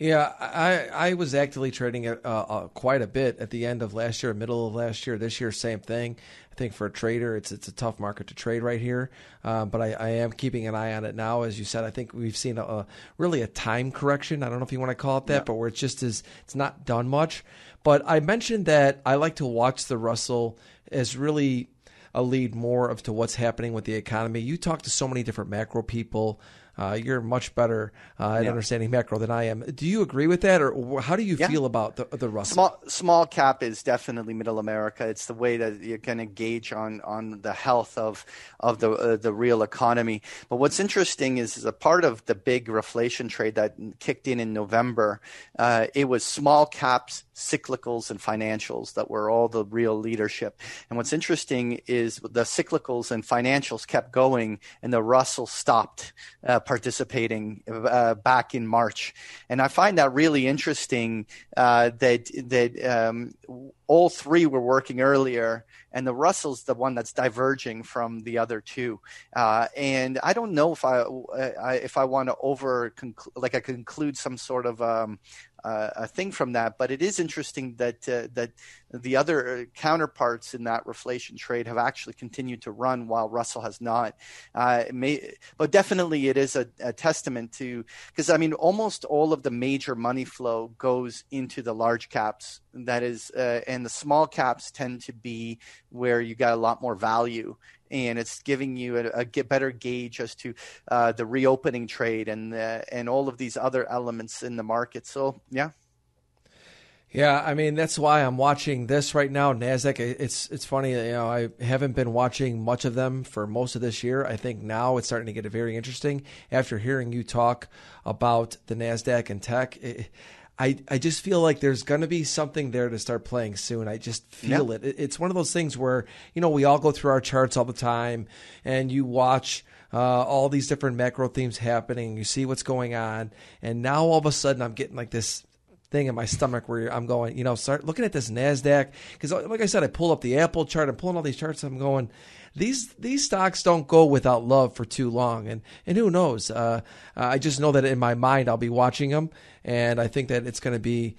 Yeah, I I was actively trading it uh, uh, quite a bit at the end of last year, middle of last year. This year, same thing. I think for a trader, it's it's a tough market to trade right here. Um, but I, I, am keeping an eye on it now, as you said. I think we've seen a, a really a time correction. I don't know if you want to call it that, yeah. but where it's just is it's not done much. But I mentioned that I like to watch the Russell as really a lead more of to what's happening with the economy. You talk to so many different macro people. Uh, you're much better uh, at yeah. understanding macro than I am. Do you agree with that, or how do you yeah. feel about the the Russell? Small, small cap is definitely middle America. It's the way that you're going to gauge on on the health of of the uh, the real economy. But what's interesting is, is a part of the big reflation trade that kicked in in November. Uh, it was small caps, cyclicals, and financials that were all the real leadership. And what's interesting is the cyclicals and financials kept going, and the Russell stopped uh, participating uh, back in March, and I find that really interesting. Uh, that that um, all three were working earlier, and the Russell's the one that's diverging from the other two. Uh, and I don't know if I, I if I want to over like I conclude some sort of um, uh, a thing from that. But it is interesting that uh, that the other counterparts in that reflation trade have actually continued to run while Russell has not. Uh, may, but definitely, it is a, a testament to because I mean, almost all of the major money flow goes into the large caps. That is, uh, and the small caps tend to be where you got a lot more value and it's giving you a, a better gauge as to uh, the reopening trade and uh, and all of these other elements in the market. So yeah. Yeah, I mean that's why I'm watching this right now. Nasdaq. It's it's funny, you know, I haven't been watching much of them for most of this year. I think now it's starting to get very interesting after hearing you talk about the Nasdaq and tech. It, I, I just feel like there's going to be something there to start playing soon. I just feel it. It's one of those things where, you know, we all go through our charts all the time and you watch uh, all these different macro themes happening. You see what's going on. And now all of a sudden I'm getting like this thing in my stomach where I'm going, you know, start looking at this NASDAQ. Because, like I said, I pull up the Apple chart, I'm pulling all these charts, I'm going, these these stocks don't go without love for too long, and and who knows? Uh, I just know that in my mind I'll be watching them, and I think that it's going to be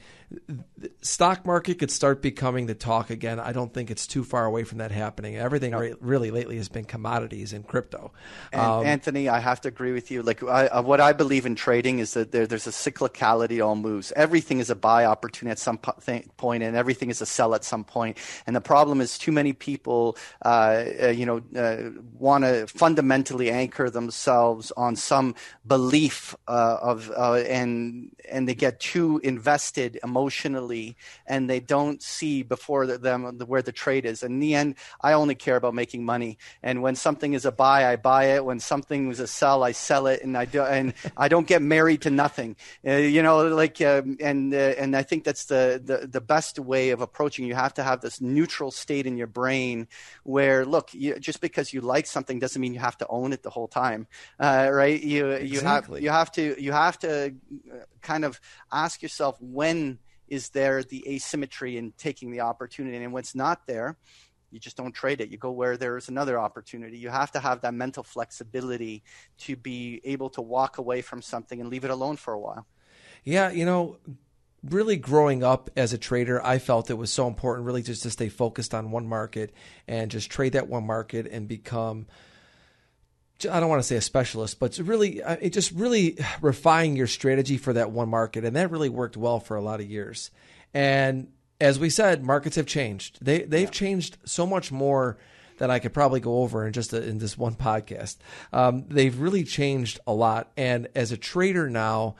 stock market could start becoming the talk again. I don't think it's too far away from that happening. Everything really lately has been commodities and crypto. Um, Anthony, I have to agree with you. Like I, what I believe in trading is that there, there's a cyclicality all moves. Everything is a buy opportunity at some point, and everything is a sell at some point. And the problem is too many people, uh, uh, you know, uh, want to fundamentally anchor themselves on some belief uh, of, uh, and and they get too invested emotionally and they don't see before them where the trade is. And in the end, I only care about making money. And when something is a buy, I buy it. When something is a sell, I sell it. And I do, and I don't get married to nothing. Uh, you know, like uh, and uh, and I think that's the, the the best way of approaching. You have to have this neutral state in your brain where look, you, just because you like something doesn't mean you have to own it the whole time, uh, right? You you have you have to you have to kind of ask yourself when is there the asymmetry in taking the opportunity? And when it's not there you just don't trade it. You go where there's another opportunity. You have to have that mental flexibility to be able to walk away from something and leave it alone for a while. Yeah you know really growing up as a trader i felt it was so important really just to stay focused on one market and just trade that one market and become I don't want to say a specialist, but really, uh, it just really *sighs* refining your strategy for that one market, and that really worked well for a lot of years. And as we said, markets have changed. They they've yeah. changed so much more than I could probably go over in just a, in this one podcast. Um, they've really changed a lot, and as a trader now.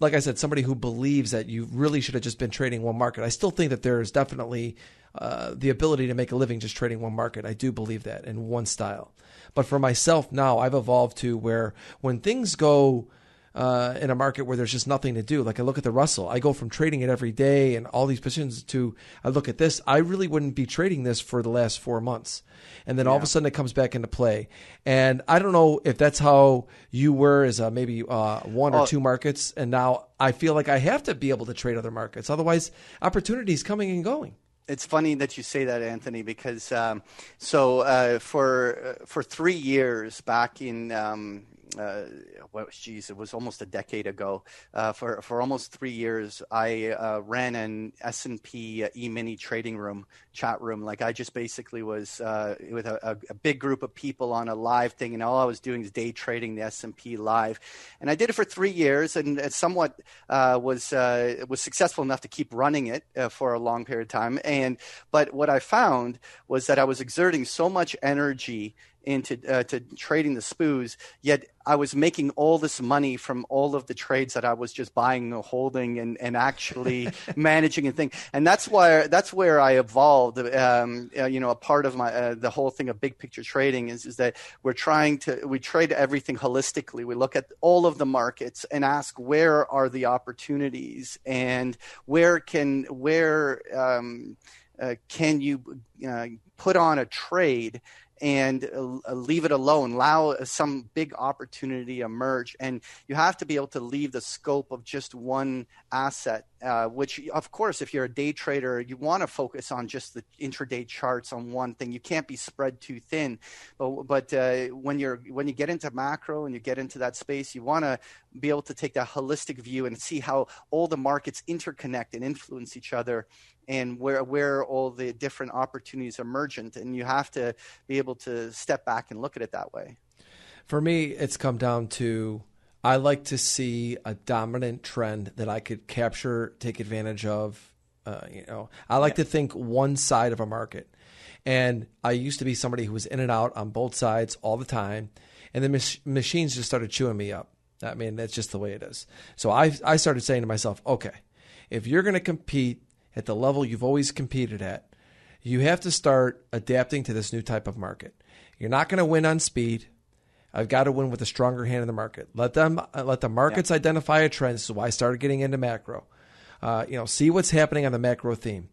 Like I said, somebody who believes that you really should have just been trading one market. I still think that there is definitely uh, the ability to make a living just trading one market. I do believe that in one style. But for myself now, I've evolved to where when things go uh, in a market where there's just nothing to do. Like I look at the Russell, I go from trading it every day and all these positions to I look at this. I really wouldn't be trading this for the last four months, and then yeah. all of a sudden it comes back into play. And I don't know if that's how you were as a, maybe uh, one or two markets, and now I feel like I have to be able to trade other markets. Otherwise, opportunities coming and going it's funny that you say that, Anthony, because um, so uh, for uh, for three years back in um, uh, well, geez, it was almost a decade ago. Uh, for for almost three years, I uh, ran an S and P E Mini trading room chat room. Like I just basically was uh, with a, a, big group of people on a live thing, and all I was doing is day trading the S and P live. And I did it for three years, and it somewhat uh, was uh, was successful enough to keep running it for a long period of time. And but what I found was that I was exerting so much energy into uh, to trading the SPOOs, yet I was making all this money from all of the trades that I was just buying and holding and, and actually *laughs* managing and thing. And that's why that's where I evolved. Um, uh, you know, a part of my uh, the whole thing of big picture trading is is that we're trying to we trade everything holistically. We look at all of the markets and ask where are the opportunities and where can where um, uh, can you uh, put on a trade and uh, leave it alone, allow some big opportunity emerge. And you have to be able to leave the scope of just one asset, uh, which, of course, if you're a day trader, you want to focus on just the intraday charts on one thing. You can't be spread too thin. But, but uh, when, you're, when you get into macro and you get into that space, you want to be able to take that holistic view and see how all the markets interconnect and influence each other and where where all the different opportunities emergent and you have to be able to step back and look at it that way. For me it's come down to i like to see a dominant trend that i could capture take advantage of uh, you know. I like yeah. to think one side of a market. And i used to be somebody who was in and out on both sides all the time and the mach- machines just started chewing me up. I mean that's just the way it is. So i i started saying to myself okay if you're going to compete at the level you've always competed at, you have to start adapting to this new type of market. You're not going to win on speed. I've got to win with a stronger hand in the market. Let them let the markets yeah. identify a trend. So I started getting into macro. Uh, you know, see what's happening on the macro theme.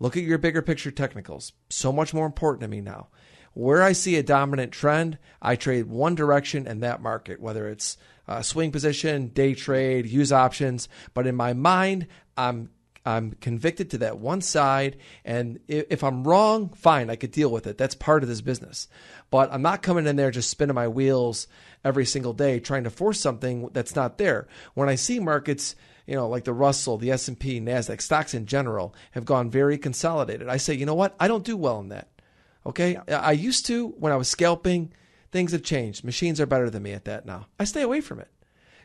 Look at your bigger picture technicals. So much more important to me now. Where I see a dominant trend, I trade one direction in that market, whether it's uh, swing position, day trade, use options. But in my mind, I'm I'm convicted to that one side. And if I'm wrong, fine, I could deal with it. That's part of this business. But I'm not coming in there just spinning my wheels every single day trying to force something that's not there. When I see markets, you know, like the Russell, the S&P, Nasdaq, stocks in general have gone very consolidated. I say, you know what? I don't do well in that. Okay? I used to when I was scalping, things have changed. Machines are better than me at that now. I stay away from it.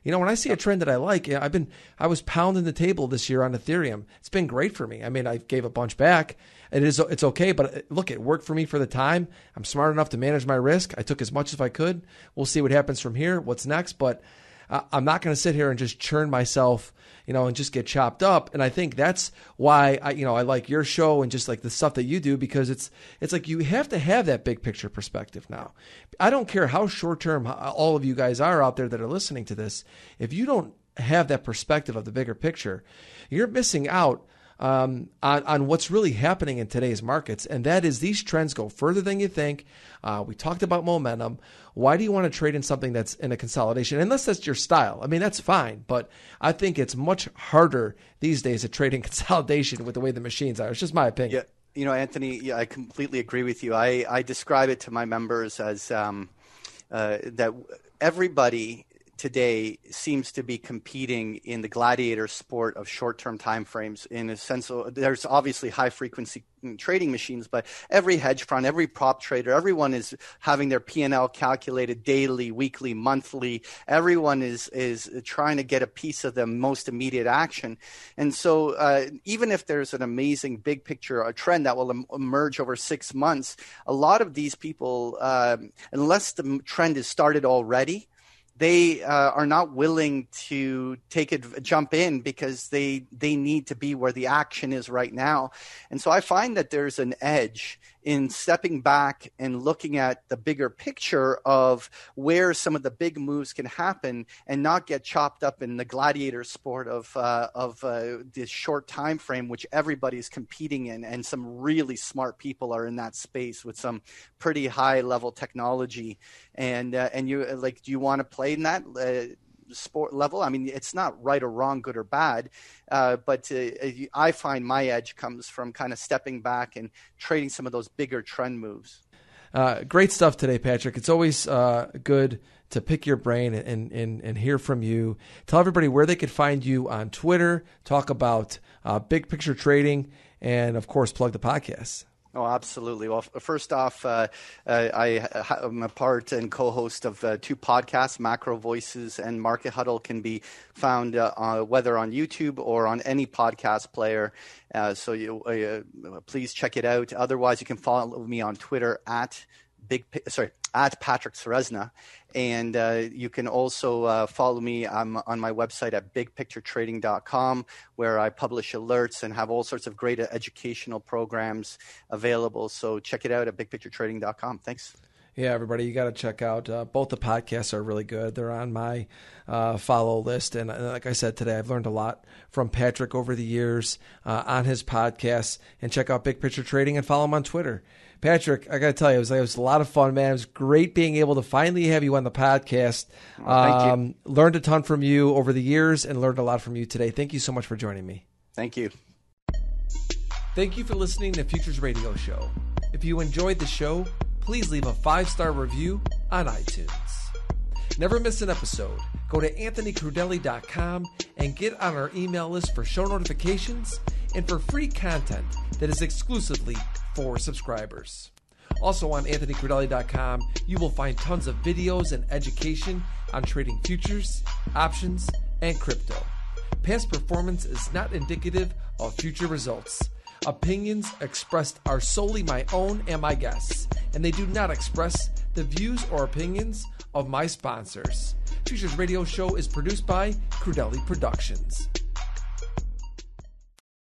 You know, when I see a trend that I like, I've been I was pounding the table this year on Ethereum. It's been great for me. I mean, I gave a bunch back. It is it's okay, but uh, look, it worked for me for the time. I'm smart enough to manage my risk. I took as much as I could. We'll see what happens from here. What's next? But I'm not going to sit here and just churn myself, you know, and just get chopped up. And I think that's why I, you know, I like your show and just like the stuff that you do because it's it's like you have to have that big picture perspective now. I don't care how short term all of you guys are out there that are listening to this. If you don't have that perspective of the bigger picture, you're missing out um, on, on what's really happening in today's markets. And that is these trends go further than you think. Uh, we talked about momentum. Why do you want to trade in something that's in a consolidation? Unless that's your style. I mean, that's fine. But I think it's much harder these days to trade in *laughs* consolidation with the way the machines are. It's just my opinion. Yeah. You know, Anthony, yeah, I completely agree with you. I, I describe it to my members as um, uh, that everybody today seems to be competing in the gladiator sport of short-term time frames in a sense there's obviously high frequency trading machines but every hedge fund every prop trader everyone is having their p&l calculated daily weekly monthly. Everyone is is trying to get a piece of the most immediate action. And so uh, even if there's an amazing big picture a trend that will em- emerge over six months a lot of these people uh, unless the trend is started already they uh, are not willing to take it jump in because they they need to be where the action is right now. And so i find that there's an edge in stepping back and looking at the bigger picture of where some of the big moves can happen and not get chopped up in the gladiator sport of uh, of uh, this short time frame which everybody's competing in and some really smart people are in that space with some pretty high level technology. And uh, and you like do you want to play in that? Uh, sport level. I mean, it's not right or wrong, good or bad, uh, but uh, I find my edge comes from kind of stepping back and trading some of those bigger trend moves. Uh, great stuff today, Patrick. It's always uh, good to pick your brain and, and, and hear from you. Tell everybody where they could find you on Twitter, talk about uh, big picture trading, and of course, plug the podcast. Oh, absolutely. Well, first off, uh, uh, I am a part and co-host of uh, two podcasts, Macro Voices and Market Huddle, can be found uh, whether on YouTube or on any podcast player. Uh, so you, uh, please check it out. Otherwise, you can follow me on Twitter at big sorry at Patrick Ceresna, and uh, you can also uh, follow me I'm on my website at bigpicturetrading.com where I publish alerts and have all sorts of great educational programs available. So check it out at bigpicturetrading.com. Thanks. Yeah, everybody, you got to check out uh, both the podcasts are really good. They're on my uh, follow list, and, and, like I said today, I've learned a lot from Patrick over the years uh, on his podcasts. And check out Big Picture Trading and follow him on Twitter. Patrick, I got to tell you, it was, it was a lot of fun, man. It was great being able to finally have you on the podcast. Oh, um, learned a ton from you over the years and learned a lot from you today. Thank you so much for joining me. Thank you. Thank you for listening to Futures Radio Show. If you enjoyed the show, please leave a five star review on iTunes. Never miss an episode. Go to anthonycrudele.com and get on our email list for show notifications and for free content that is exclusively for subscribers. Also on anthonycrudele.com, you will find tons of videos and education on trading futures, options, and crypto. Past performance is not indicative of future results. Opinions expressed are solely my own and my guests, and they do not express the views or opinions of my sponsors. Futures Radio Show is produced by Crudele Productions.